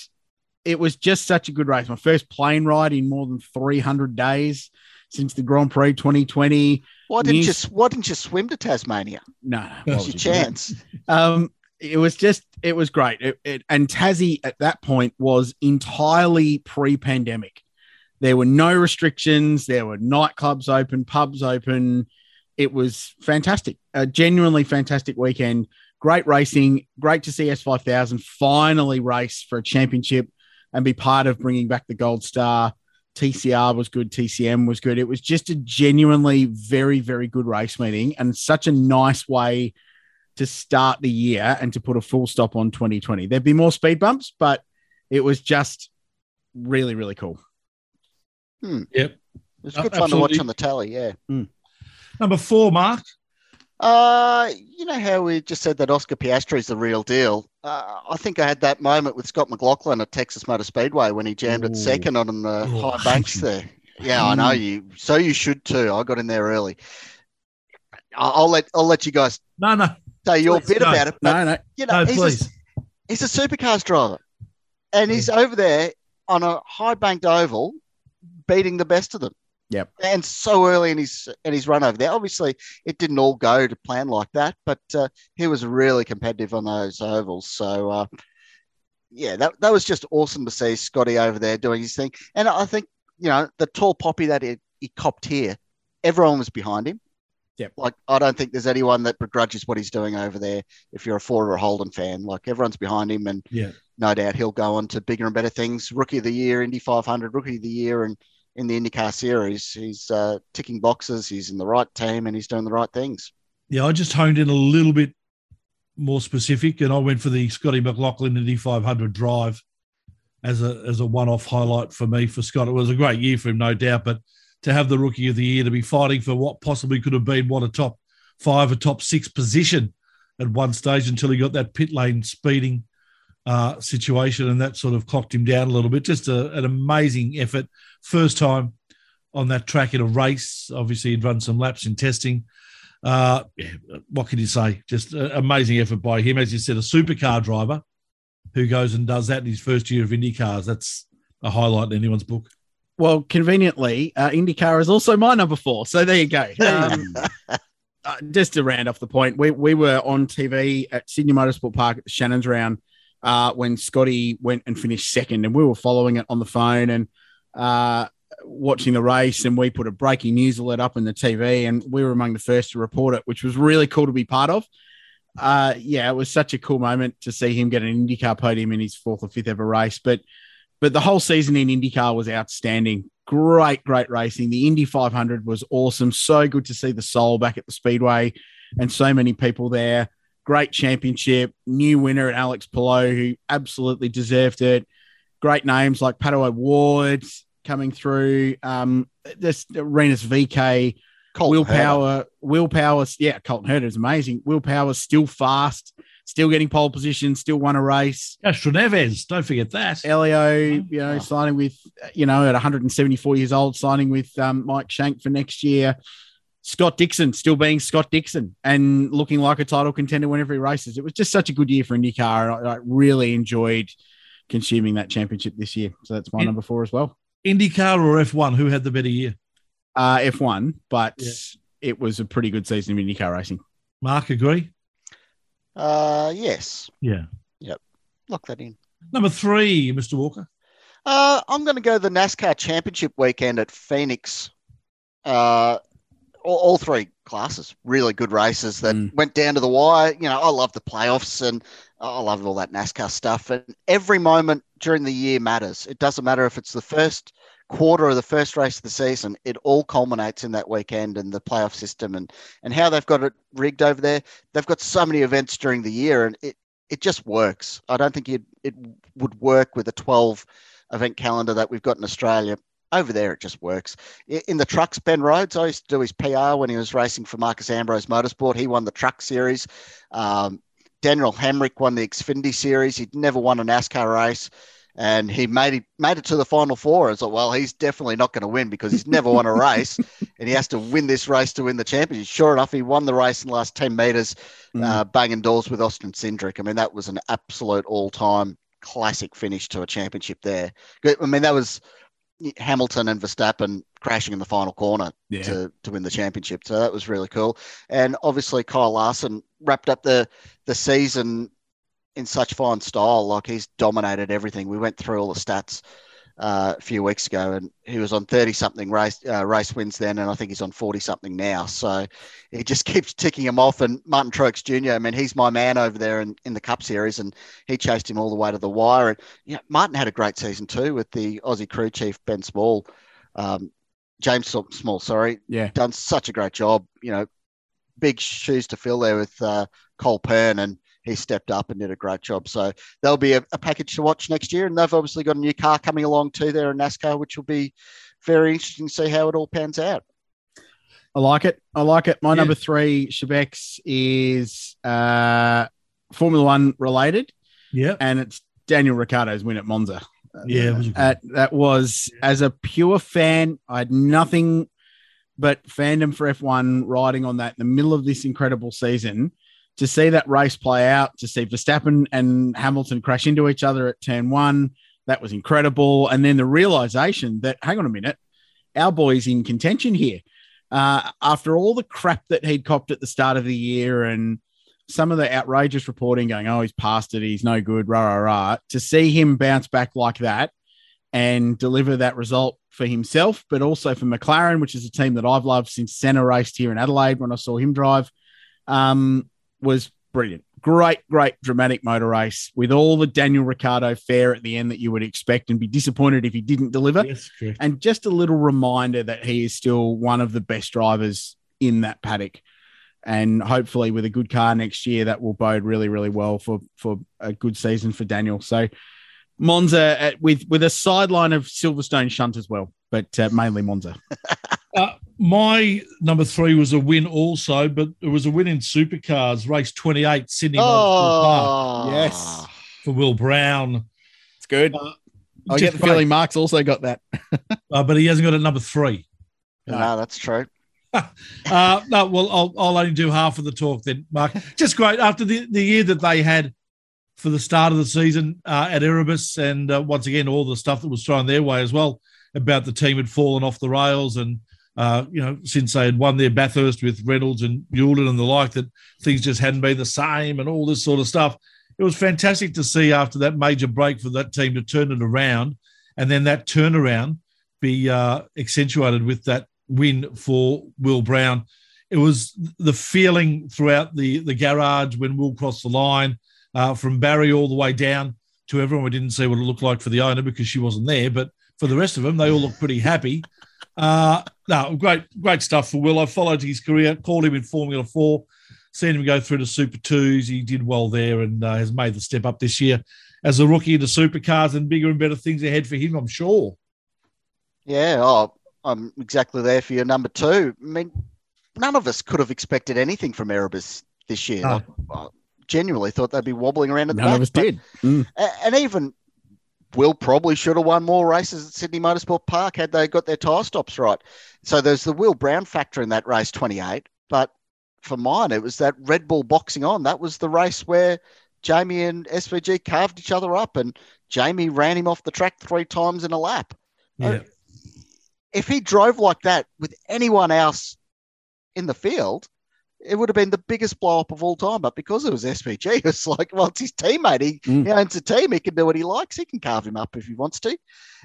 it was just such a good race. My first plane ride in more than 300 days since the Grand Prix 2020. Why didn't you Why didn't you swim to Tasmania? No, no, That's your chance. Um, it was just, it was great. It, it, and Tassie at that point was entirely pre pandemic. There were no restrictions, there were nightclubs open, pubs open. It was fantastic, a genuinely fantastic weekend. Great racing, great to see S5000 finally race for a championship and be part of bringing back the gold star. TCR was good, TCM was good. It was just a genuinely very, very good race meeting and such a nice way to start the year and to put a full stop on 2020. There'd be more speed bumps, but it was just really, really cool. yep It was Uh, good fun to watch on the tally. Yeah. number four mark Uh, you know how we just said that Oscar Piastri is the real deal. Uh, I think I had that moment with Scott McLaughlin at Texas Motor Speedway when he jammed Ooh. at second on the Oh, high banks there. Yeah, I know you. So you should too. I got in there early. I- I'll let I'll let you guys no no say your Please, bit no. about it. But No, no. you know, no he's please a, he's a supercars driver, and he's over there on a high banked oval, beating the best of them. Yep. And so early in his in his run over there, obviously it didn't all go to plan like that, but uh, he was really competitive on those ovals. So uh, yeah, that that was just awesome to see Scotty over there doing his thing. And I think you know the tall poppy that he, he copped here, everyone was behind him. Yep. Like I don't think there's anyone that begrudges what he's doing over there. If you're a Ford or a Holden fan, like everyone's behind him, and Yeah. no doubt he'll go on to bigger and better things. Rookie of the year, Indy 500, Rookie of the year, and in the IndyCar series, he's uh, ticking boxes. He's in the right team, and he's doing the right things. Yeah, I just honed in a little bit more specific, and I went for the Scotty McLaughlin Indy 500 drive as a as a one off highlight for me for Scott. It was a great year for him, no doubt, but to have the rookie of the year to be fighting for what possibly could have been what a top five, a top six position at one stage until he got that pit lane speeding uh, situation, and that sort of clocked him down a little bit. Just a, an amazing effort, first time on that track in a race. Obviously, he'd run some laps in testing. Uh, yeah, what can you say? Just amazing effort by him. As you said, a supercar driver who goes and does that in his first year of IndyCars. That's a highlight in anyone's book. Well, conveniently, uh, IndyCar is also my number four. So there you go. <laughs> Um, uh, just to round off the point, we, we were on TV at Sydney Motorsport Park at the Shannon's round uh, when Scotty went and finished second, and we were following it on the phone and uh, watching the race. And we put a breaking news alert up in the TV, and we were among the first to report it, which was really cool to be part of. Uh, yeah, it was such a cool moment to see him get an IndyCar podium in his fourth or fifth ever race. But but the whole season in IndyCar was outstanding. great, great racing. The Indy 500 was awesome. So good to see the soul back at the Speedway and so many people there. Great championship. New winner at Alex Palou, who absolutely deserved it. Great names like Pato O'Ward coming through. Um, this Rinus VeeKay. Colt Will Power, willpower. Yeah, Colton Herta is amazing. Will Power still fast, still getting pole position, still won a race. Castroneves, don't forget that. Elio, you know, signing with, you know, at 174 years old, signing with um, Mike Shank for next year. Scott Dixon still being Scott Dixon and looking like a title contender whenever he races. It was just such a good year for IndyCar. I, I really enjoyed consuming that championship this year. So that's my In- number four as well. IndyCar or F1, who had the better year? Uh, F1, but Yeah. it was a pretty good season of IndyCar racing. Mark, agree? Uh, yes. Yeah. Yep. Lock that in. Number three, Mr. Walker. Uh, I'm going to go the NASCAR Championship weekend at Phoenix. Uh, all, all three classes, really good races that Mm. went down to the wire. You know, I love the playoffs and I love all that NASCAR stuff. And every moment during the year matters. It doesn't matter if it's the first quarter of the first race of the season. It all culminates in that weekend and the playoff system and and how they've got it rigged over there. They've got so many events during the year, and it it just works. I don't think it it would work with a 12 event calendar that we've got in Australia. Over there, it just works. In the trucks, Ben Rhodes, I used to do his PR when he was racing for Marcos Ambrose Motorsport. He won the truck series. Um, Daniel Hemric won the Xfinity series. He'd never won a NASCAR race, and he made it made it to the final four. I was like, well, he's definitely not going to win because he's never won a race, <laughs> and he has to win this race to win the championship. Sure enough, he won the race in the last ten meters Mm. uh, banging doors with Austin Cindric. I mean, that was an absolute all-time classic finish to a championship there. I mean, that was Hamilton and Verstappen crashing in the final corner Yeah. to, to win the championship. So that was really cool. And obviously, Kyle Larson wrapped up the the season in such fine style. Like he's dominated everything. We went through all the stats uh, a few weeks ago, and he was on thirty something race uh, race wins then, and I think he's on forty something now. So he just <laughs> keeps ticking him off. And Martin Truex Jr. I mean, he's my man over there in, in the Cup Series, and he chased him all the way to the wire. And yeah, Martin had a great season too with the Aussie crew chief Ben Small, um, James Small. Sorry, Yeah. done such a great job. You know, big shoes to fill there with uh, Cole Pearn, and he stepped up and did a great job. So there'll be a, a package to watch next year, and they've obviously got a new car coming along too there in NASCAR, which will be very interesting to see how it all pans out. I like it. I like it. My Yeah. number three, Shebex, is uh, Formula One related, Yeah. and it's Daniel Ricciardo's win at Monza. Yeah, it was a Uh, that was as a pure fan, I had nothing but fandom for F1 riding on that in the middle of this incredible season. To see that race play out, to see Verstappen and Hamilton crash into each other at turn one, that was incredible. And then the realization that, hang on a minute, our boy's in contention here. Uh, after all the crap that he'd copped at the start of the year and some of the outrageous reporting going, oh, he's past it, he's no good, rah, rah, rah, to see him bounce back like that and deliver that result for himself, but also for McLaren, which is a team that I've loved since Senna raced here in Adelaide when I saw him drive, um, was brilliant. Great, great dramatic motor race with all the Daniel Ricciardo fare at the end that you would expect and be disappointed if he didn't deliver. Yes. And just a little reminder that he is still one of the best drivers in that paddock. And hopefully, with a good car next year, that will bode really, really well for for a good season for Daniel. So, Monza uh, with with a sideline of Silverstone shunt as well, but uh, mainly Monza. <laughs> Uh, my number three was a win also, but it was a win in supercars, race 28, Sydney Motorsport Park Oh, Yes. for Will Brown. It's good. Uh, I get the great. feeling Mark's also got that. <laughs> Uh, but he hasn't got a number three. No, that's true. <laughs> Uh, no, well, I'll, I'll only do half of the talk then, Mark. <laughs> Just great after the, the year that they had for the start of the season uh, at Erebus, and uh, once again, all the stuff that was thrown their way as well about the team had fallen off the rails, and uh, you know, since they had won their Bathurst with Reynolds and Newland and the like, that things just hadn't been the same, and all this sort of stuff. It was fantastic to see after that major break for that team to turn it around, and then that turnaround be uh, accentuated with that win for Will Brown. It was the feeling throughout the the garage when Will crossed the line, uh, from Barry all the way down to everyone. We didn't see what it looked like for the owner because she wasn't there, but for the rest of them. They all looked pretty happy. Uh, no, great, great stuff for Will. I followed his career, called him in Formula Four, seen him go through the Super Twos. He did well there and uh, has made the step up this year as a rookie into supercars and bigger and better things ahead for him, I'm sure. Yeah, oh, I'm exactly there for your number two. I mean, none of us could have expected anything from Erebus this year. No. Like, I genuinely thought they'd be wobbling around at the None back. of us but- did. Mm. And even Will probably should have won more races at Sydney Motorsport Park had they got their tyre stops right. So there's the Will Brown factor in that race 28. But for mine, it was that Red Bull boxing on. That was the race where Jamie and SVG carved each other up and Jamie ran him off the track three times in a lap. Yeah. If he drove like that with anyone else in the field, it would have been the biggest blow up of all time. But because it was SVG, <laughs> it's like, well, it's his teammate. He, Mm. he owns a team. He can do what he likes. He can carve him up if he wants to.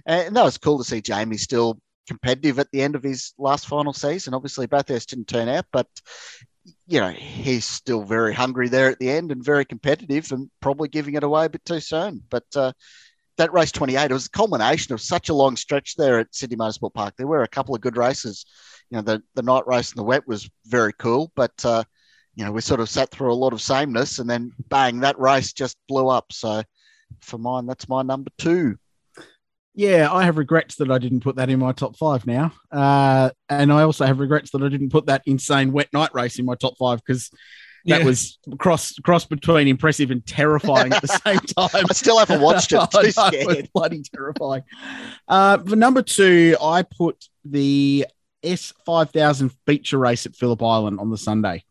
And that was cool to see Jamie still competitive at the end of his last final season. Obviously, Bathurst didn't turn out, but you know he's still very hungry there at the end and very competitive, and probably giving it away a bit too soon. But uh, that race 28 it was a culmination of such a long stretch there at Sydney Motorsport Park. There were a couple of good races. You know, the the night race in the wet was very cool, but uh, you know we sort of sat through a lot of sameness, and then bang, that race just blew up. So for mine, that's my number two. Yeah, I have regrets that I didn't put that in my top five now. Uh, and I also have regrets that I didn't put that insane wet night race in my top five because that Yeah. was cross cross between impressive and terrifying at the <laughs> same time. I still haven't watched it. <laughs> Too know, it was scared. bloody terrifying. Uh, for number two, I put the S5000 feature race at Phillip Island on the Sunday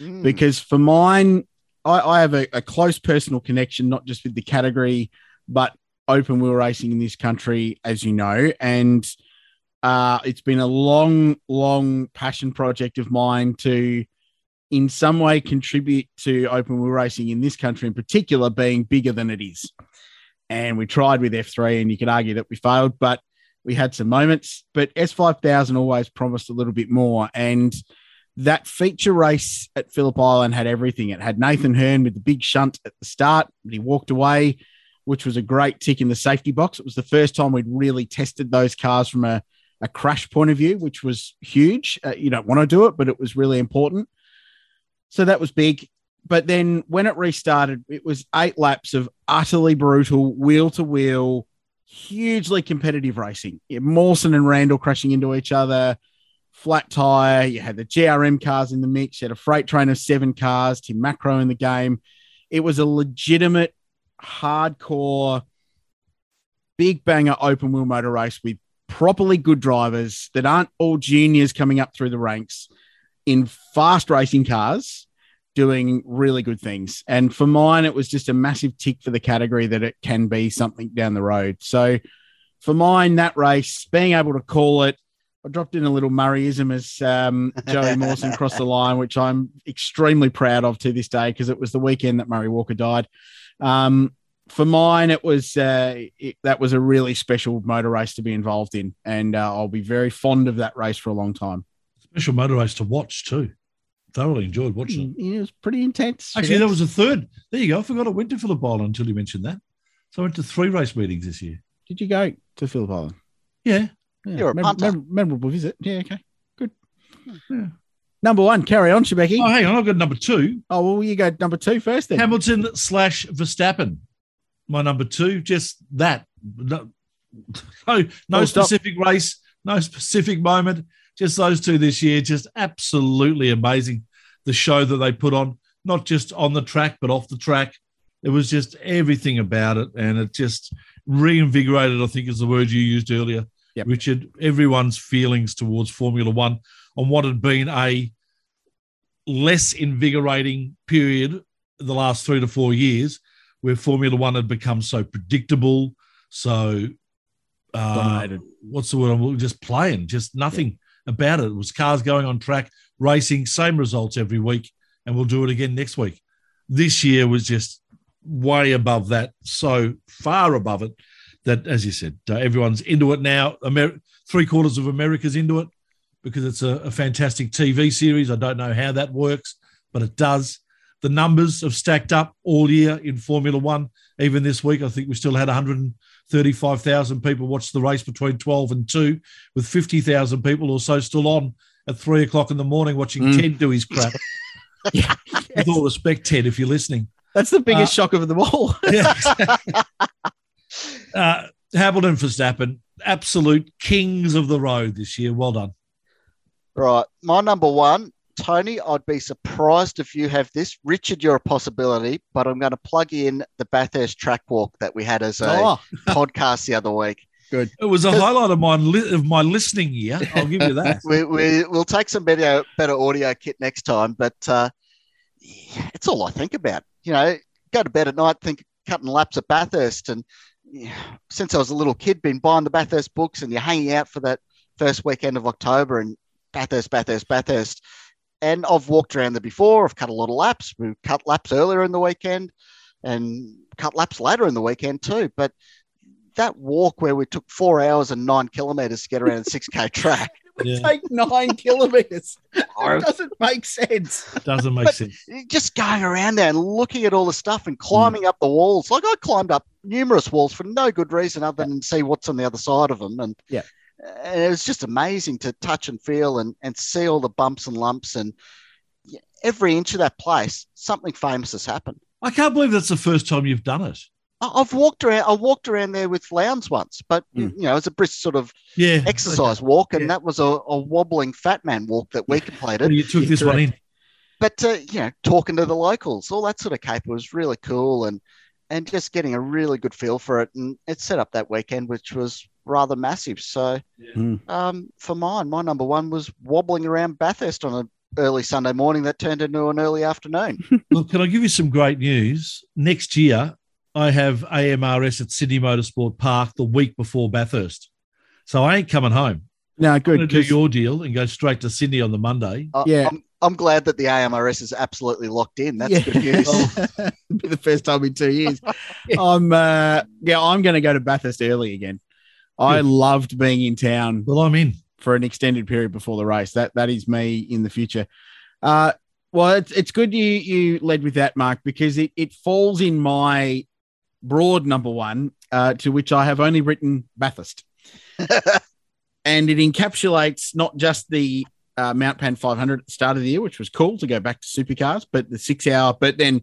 Mm. because for mine, I, I have a, a close personal connection, not just with the category, but open wheel racing in this country, as you know. And uh, it's been a long, long passion project of mine to, in some way, contribute to open wheel racing in this country, in particular, being bigger than it is. And we tried with F3, and you could argue that we failed, but we had some moments. But S5000 always promised a little bit more. And that feature race at Phillip Island had everything. It had Nathan Herne with the big shunt at the start, but he walked away, which was a great tick in the safety box. It was the first time we'd really tested those cars from a, a crash point of view, which was huge. Uh, you don't want to do it, but it was really important. So that was big. But then when it restarted, it was eight laps of utterly brutal wheel to wheel, hugely competitive racing. Mawson and Randle crashing into each other, flat tire. You had the GRM cars in the mix. You had a freight train of seven cars, Tim Macrow in the game. It was a legitimate, hardcore, big banger open wheel motor race with properly good drivers that aren't all juniors coming up through the ranks in fast racing cars doing really good things. And for mine, it was just a massive tick for the category that it can be something down the road. So for mine, that race, being able to call it, I dropped in a little Murrayism as um, Joey Mawson crossed the line, which I'm extremely proud of to this day because it was the weekend that Murray Walker died. Um, for mine, it was uh, it, that was a really special motor race to be involved in, and uh, I'll be very fond of that race for a long time. Special motor race to watch too. Thoroughly enjoyed watching it. It was pretty intense. Actually, there was a third. There you go. I forgot I went to Phillip Island until you mentioned that. So I went to three race meetings this year. Did you go to Phillip Island? Yeah. Yeah, You're a mem- mem- memorable visit. Yeah, okay, good. Yeah. Number one, carry on, Shebeki. Oh, hang on. I've got number two. Oh, well, you go number two first then. Hamilton slash Verstappen. My number two, just that. No, no, no Full stop. specific race, no specific moment. Just those two this year. Just absolutely amazing. The show that they put on, not just on the track, but off the track. It was just everything about it. And it just reinvigorated, I think is the word you used earlier, Yep. Richard, everyone's feelings towards Formula One on what had been a less invigorating period the last three to four years where Formula One had become so predictable, so uh, Dominated. what's the word? I'm just playing, just nothing about it. It was cars going on track, racing, same results every week, and we'll do it again next week. This year was just way above that, so far above it that, as you said, uh, everyone's into it now. Amer- three quarters of America's into it because it's a, a fantastic TV series. I don't know how that works, but it does. the numbers have stacked up all year in Formula One. Even this week, I think we still had 135,000 people watch the race between 12 and 2, with 50,000 people or so still on at three o'clock in the morning watching Mm. Ted do his crap. <laughs> With all respect, Ted, if you're listening. That's the biggest Uh, shock of them all. <laughs> Yeah, exactly. <laughs> uh, Hamilton Verstappen, absolute kings of the road this year. Well done. Right. My number one, Tony, I'd be surprised if you have this. Richard, you're a possibility, but I'm going to plug in the Bathurst track walk that we had as a oh, <laughs> podcast the other week. Good. It was a highlight of my li- of my listening year. I'll give you that. <laughs> We, we, we'll take some better, better audio kit next time, but uh, it's all I think about. You know, go to bed at night, think cutting laps at Bathurst. And yeah, since I was a little kid, been buying the Bathurst books and you're hanging out for that first weekend of October and Bathurst, Bathurst, Bathurst. And I've walked around there before. I've cut a lot of laps. We cut laps earlier in the weekend and cut laps later in the weekend too. But that walk where we took four hours and nine kilometers to get around a 6K <laughs> track. it would Yeah. take nine kilometers. <laughs> It doesn't make sense. Doesn't make But- sense. just going around there and looking at all the stuff and climbing up the walls. Like I climbed up numerous walls for no good reason other than see what's on the other side of them. And Yeah. And it was just amazing to touch and feel and, and see all the bumps and lumps and every inch of that place, something famous has happened. I can't believe that's the first time you've done it. I've walked around. I walked around there with Lowndes once, but Mm. you know, it's a brisk sort of Yeah. exercise walk, and Yeah. that was a, a wobbling fat man walk that we completed. Well, you took this one in. but uh, you know, talking to the locals, all that sort of caper was really cool, and and just getting a really good feel for it, and it set up that weekend, which was rather massive. So, Hmm. um, for mine, my number one was wobbling around Bathurst on an early Sunday morning that turned into an early afternoon. <laughs> Well, can I give you some great news? Next year, I have AMRS at Sydney Motorsport Park the week before Bathurst. So I ain't coming home. No, I'm good. going to do 'cause- your deal and go straight to Sydney on the Monday. I- Yeah. I'm, I'm glad that the AMRS is absolutely locked in. That's Yeah. good news. <laughs> It'll be the first time in two years. <laughs> I'm uh yeah, I'm gonna go to Bathurst early again. I loved being in town Well, I'm in. for an extended period before the race. That that is me in the future. Uh well it's it's good you you led with that, Mark, because it it falls in my broad number one, uh, to which I have only written Bathurst. <laughs> and it encapsulates not just the uh, Mount Pan 500 at the start of the year, which was cool to go back to supercars, but the six hour. But then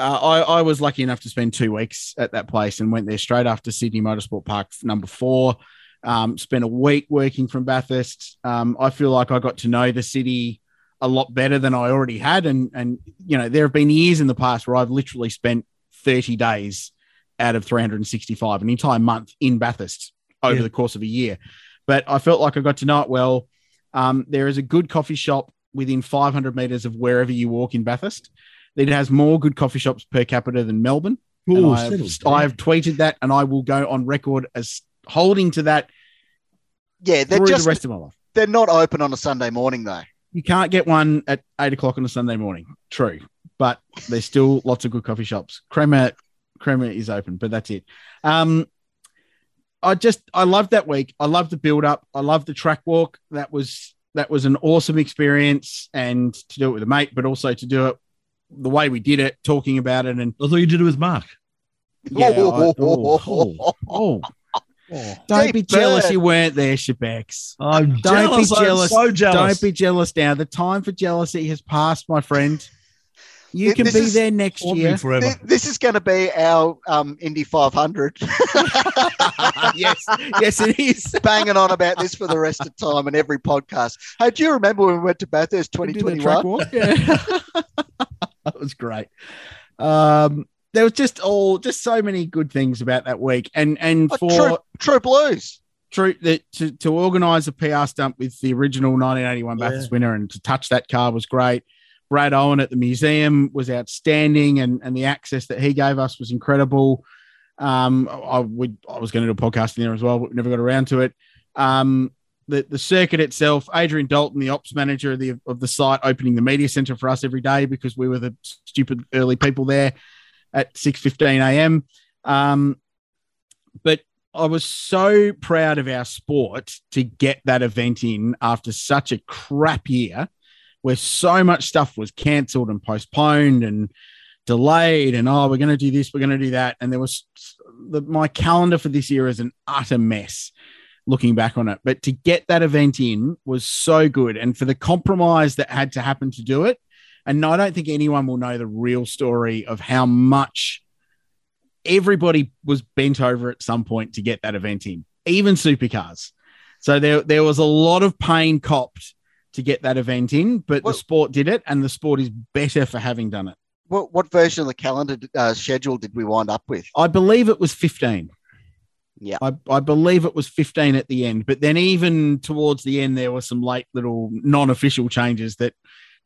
uh, I, I was lucky enough to spend two weeks at that place and went there straight after Sydney Motorsport Park number four. Um, spent a week working from Bathurst. Um, I feel like I got to know the city a lot better than I already had, and and you know there have been years in the past where I've literally spent 30 days out of 365, an entire month in Bathurst over Yeah. the course of a year. But I felt like I got to know it well. Um, there is a good coffee shop within 500 meters of wherever you walk in Bathurst. It has more good coffee shops per capita than Melbourne. Ooh, I've. I've tweeted that, and I will go on record as holding to that yeah, they're through just the rest of my life. they're not open on a Sunday morning though. You can't get one at eight o'clock on a Sunday morning. True, but there's still lots of good coffee shops. Crema, Crema is open, but that's it. Um, I just I loved that week. I loved the build up. I loved the track walk. That was that was an awesome experience, and to do it with a mate, but also to do it the way we did it, talking about it, and I thought you did it with Mark. yeah, I- oh, <laughs> oh, oh. don't Deep be jealous burn. you weren't there, Shebex. I'm Don't be jealous. I'm so jealous. Don't be jealous now. The time for jealousy has passed, my friend. You Th- can this be is- there next year. forever. Th- This is going to be our um, Indy 500. <laughs> yes, yes, it is. <laughs> Banging on about this for the rest of time in every podcast. Hey, do you remember when we went to Bathurst We did the track 2021? walk. Yeah. <laughs> that was great. Um, there was just all just so many good things about that week, and and Oh, for true, true Blues. true that to, to organize a PR stunt with the original 1981 Yeah. Bathurst winner and to touch that car was great. Brad Owen at the museum was outstanding, and, and the access that he gave us was incredible. Um, I would I was going to do a podcast in there as well, but we never got around to it. Um, the the circuit itself, Adrian Dalton, the ops manager of the of the site, opening the media center for us every day because we were the stupid early people there at six fifteen a.m. Um, but I was so proud of our sport to get that event in after such a crap year where so much stuff was cancelled and postponed and delayed, and oh, we're going to do this, we're going to do that, and there was my calendar for this year is an utter mess. Looking back on it, but to get that event in was so good, and for the compromise that had to happen to do it, and I don't think anyone will know the real story of how much everybody was bent over at some point to get that event in, even supercars. So there, there was a lot of pain copped to get that event in, but Well- the sport did it, and the sport is better for having done it. What what version of the calendar uh, schedule did we wind up with? I believe it was 15. Yeah. I, I believe it was 15 at the end, but then even towards the end, there were some late little non official changes that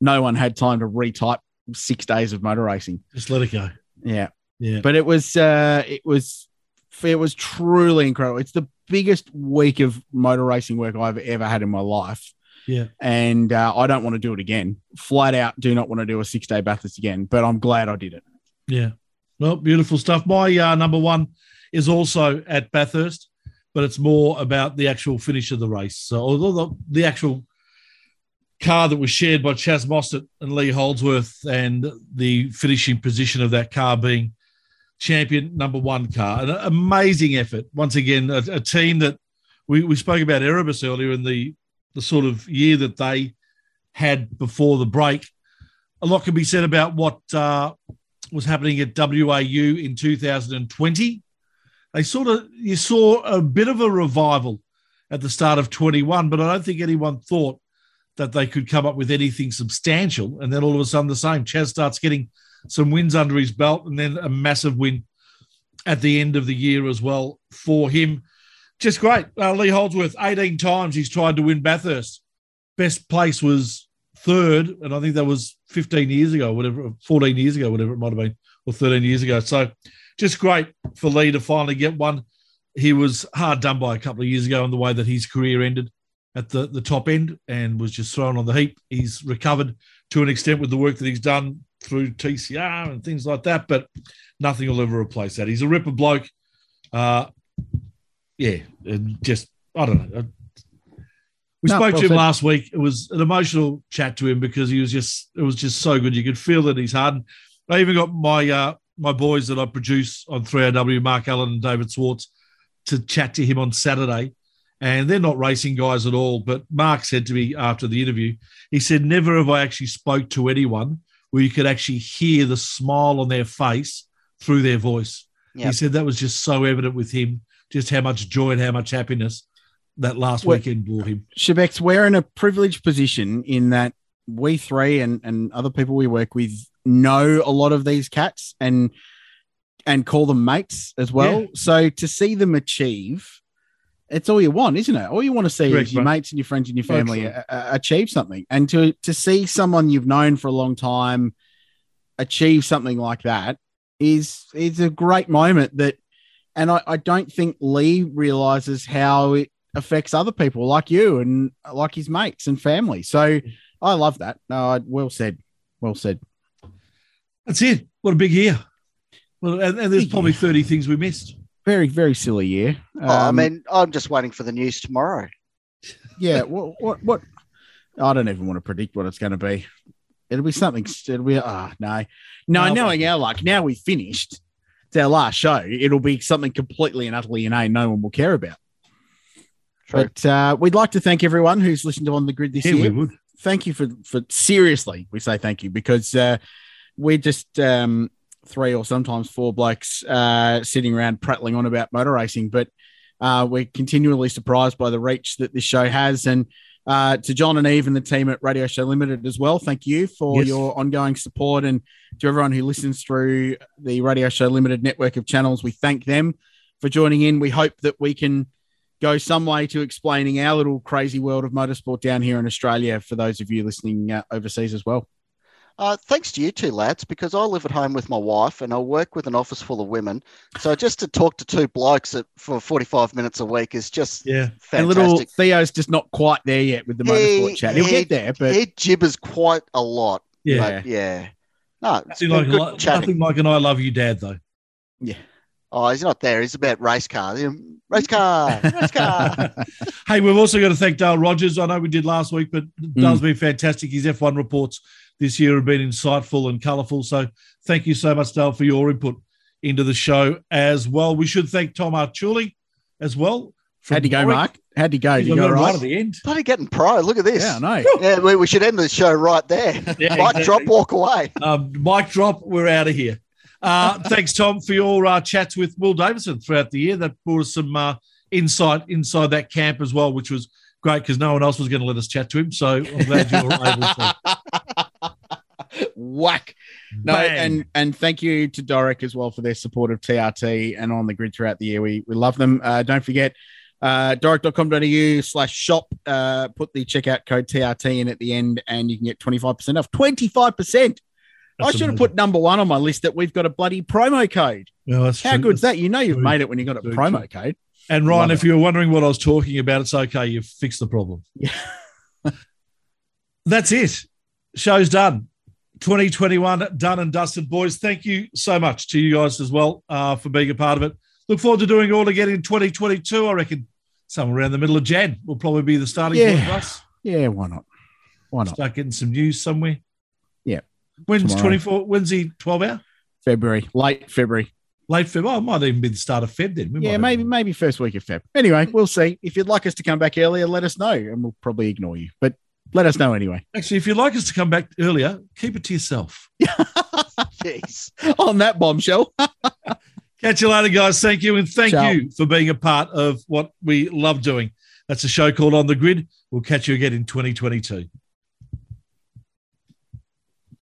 no one had time to retype six days of motor racing. Just let it go. Yeah. Yeah. But it was, uh, it was, it was truly incredible. It's the biggest week of motor racing work I've ever had in my life. Yeah. And uh, I don't want to do it again. Flat out, do not want to do a six day Bathurst again, but I'm glad I did it. Yeah. Well, beautiful stuff. My uh, number one is also at Bathurst, but it's more about the actual finish of the race. So, although the, the actual car that was shared by Chaz Mostert and Lee Holdsworth, and the finishing position of that car being champion number one car, an amazing effort. Once again, a, a team that we, we spoke about Erebus earlier in the the sort of year that they had before the break. A lot can be said about what uh, was happening at WAU in 2020. They sort of you saw a bit of a revival at the start of 21, but I don't think anyone thought that they could come up with anything substantial. And then all of a sudden, the same. Chaz starts getting some wins under his belt, and then a massive win at the end of the year as well for him. Just great. Uh, Lee Holdsworth, 18 times he's tried to win Bathurst. Best place was third, and I think that was 15 years ago, whatever, 14 years ago, whatever it might have been, or 13 years ago. So just great for Lee to finally get one. He was hard done by a couple of years ago in the way that his career ended at the, the top end and was just thrown on the heap. He's recovered to an extent with the work that he's done through TCR and things like that, but nothing will ever replace that. He's a ripper bloke. Uh, yeah, and just, I don't know. We No, spoke well to him said. last week. It was an emotional chat to him because he was just, it was just so good. You could feel that he's hardened. I even got my uh, my boys that I produce on 3AW, Mark Allen and David Swartz, to chat to him on Saturday. And they're not racing guys at all. But Mark said to me after the interview, he said, Never have I actually spoke to anyone where you could actually hear the smile on their face through their voice. Yep. He said that was just so evident with him, just how much joy and how much happiness that last Well- weekend brought him. Shebex, we're in a privileged position in that we three and, and other people we work with know a lot of these cats and and call them mates as well. Yeah. So to see them achieve, it's all you want, isn't it? All you want to see Correct, is your mates and your friends and your family a- a- achieve something, and to to see someone you've known for a long time achieve something like that is is a great moment. That, and I, I don't think Lee realizes how it affects other people like you and like his mates and family. So mm. I love that. No, I- well said. Well said. That's it. What a big year. Well, and, and there's probably 30 things we missed. Very, very silly year. Oh, I Um, mean, I'm just waiting for the news tomorrow. yeah. What, what, what? I don't even want to predict what it's going to be. It'll be something. It'll be, ah, no. No, No, knowing our luck, now we finished. It's our last show. It'll be something completely and utterly inane no one will care about. True. But uh, we'd like to thank everyone who's listened to On the Grid this Yeah, year. we would. Thank you for for seriously we say thank you because uh we're just um three or sometimes four blokes uh sitting around prattling on about motor racing but uh we're continually surprised by the reach that this show has. And uh to john and eve and the team at radio show limited as well thank you for Yes. your ongoing support. And to everyone who listens through the radio show limited network of channels we thank them for joining in. We hope that we can go some way to explaining our little crazy world of motorsport down here in Australia for those of you listening uh, overseas as well. Uh, thanks to you two lads, because I live at home with my wife and I work with an office full of women. So just to talk to two blokes at, for 45 minutes a week is just Yeah. And little. Theo's just not quite there yet with the motorsport He- chat. He'll he- get there, but he gibbers quite a lot. Yeah. but yeah. No, it's Nothing been like, good like, chatting. nothing like an I love you dad, though. Oh, he's not there. He's about race cars. You know, race car, race car. <laughs> hey, we've also got to thank Dale Rogers. I know we did last week, but Dale's been fantastic. His F1 reports this year have been insightful and colourful. So thank you so much, Dale, for your input into the show as well. We should thank Tom Archuli as well. How'd you go, Warwick. Mark? How'd you go? He's Did you got go right right? at the end. Bloody getting pro. Look at this. Yeah, I know. <laughs> Yeah, we, we should end the show right there. <laughs> Yeah, Mic exactly. drop, walk away. Um, mic drop. We're out of here. Uh, thanks, Tom, for your uh, chats with Will Davison throughout the year. That brought us some uh, insight inside that camp as well, which was great because no one else was going to let us chat to him. So I'm glad you were able to. <laughs> Whack. No, Bang. and and thank you to Doric as well for their support of TRT and on the grid throughout the year. We we love them. Uh, don't forget uh, doric.com.au slash shop. Uh, put the checkout code TRT in at the end, and you can get 25% off. 25%. I That's should have put number one on my list that we've got a bloody promo code. Well, that's How true. good's that? You know you've Very made it when you got a very promo true. code. And Ryan, if you were wondering what I was talking about, it's okay. You've fixed the problem. Yeah. <laughs> That's it. Show's done. 2021 done and dusted, boys. Thank you so much to you guys as well uh, for being a part of it. Look forward to doing it all again in 2022. I reckon somewhere around the middle of Jan will probably be the starting point for us. Yeah, why not? Why not? Start getting some news somewhere. When's Tomorrow. 24? When's the 12 hour? February, late February. Late Feb. Oh, it might even be the start of Feb then. We Yeah, have- maybe maybe first week of Feb. Anyway, we'll see. If you'd like us to come back earlier, let us know, and we'll probably ignore you. But let us know anyway. Actually, if you'd like us to come back earlier, keep it to yourself. <laughs> Jeez. On that bombshell. <laughs> Catch you later, guys. Thank you. And thank Ciao. you for being a part of what we love doing. That's a show called On the Grid. We'll catch you again in 2022.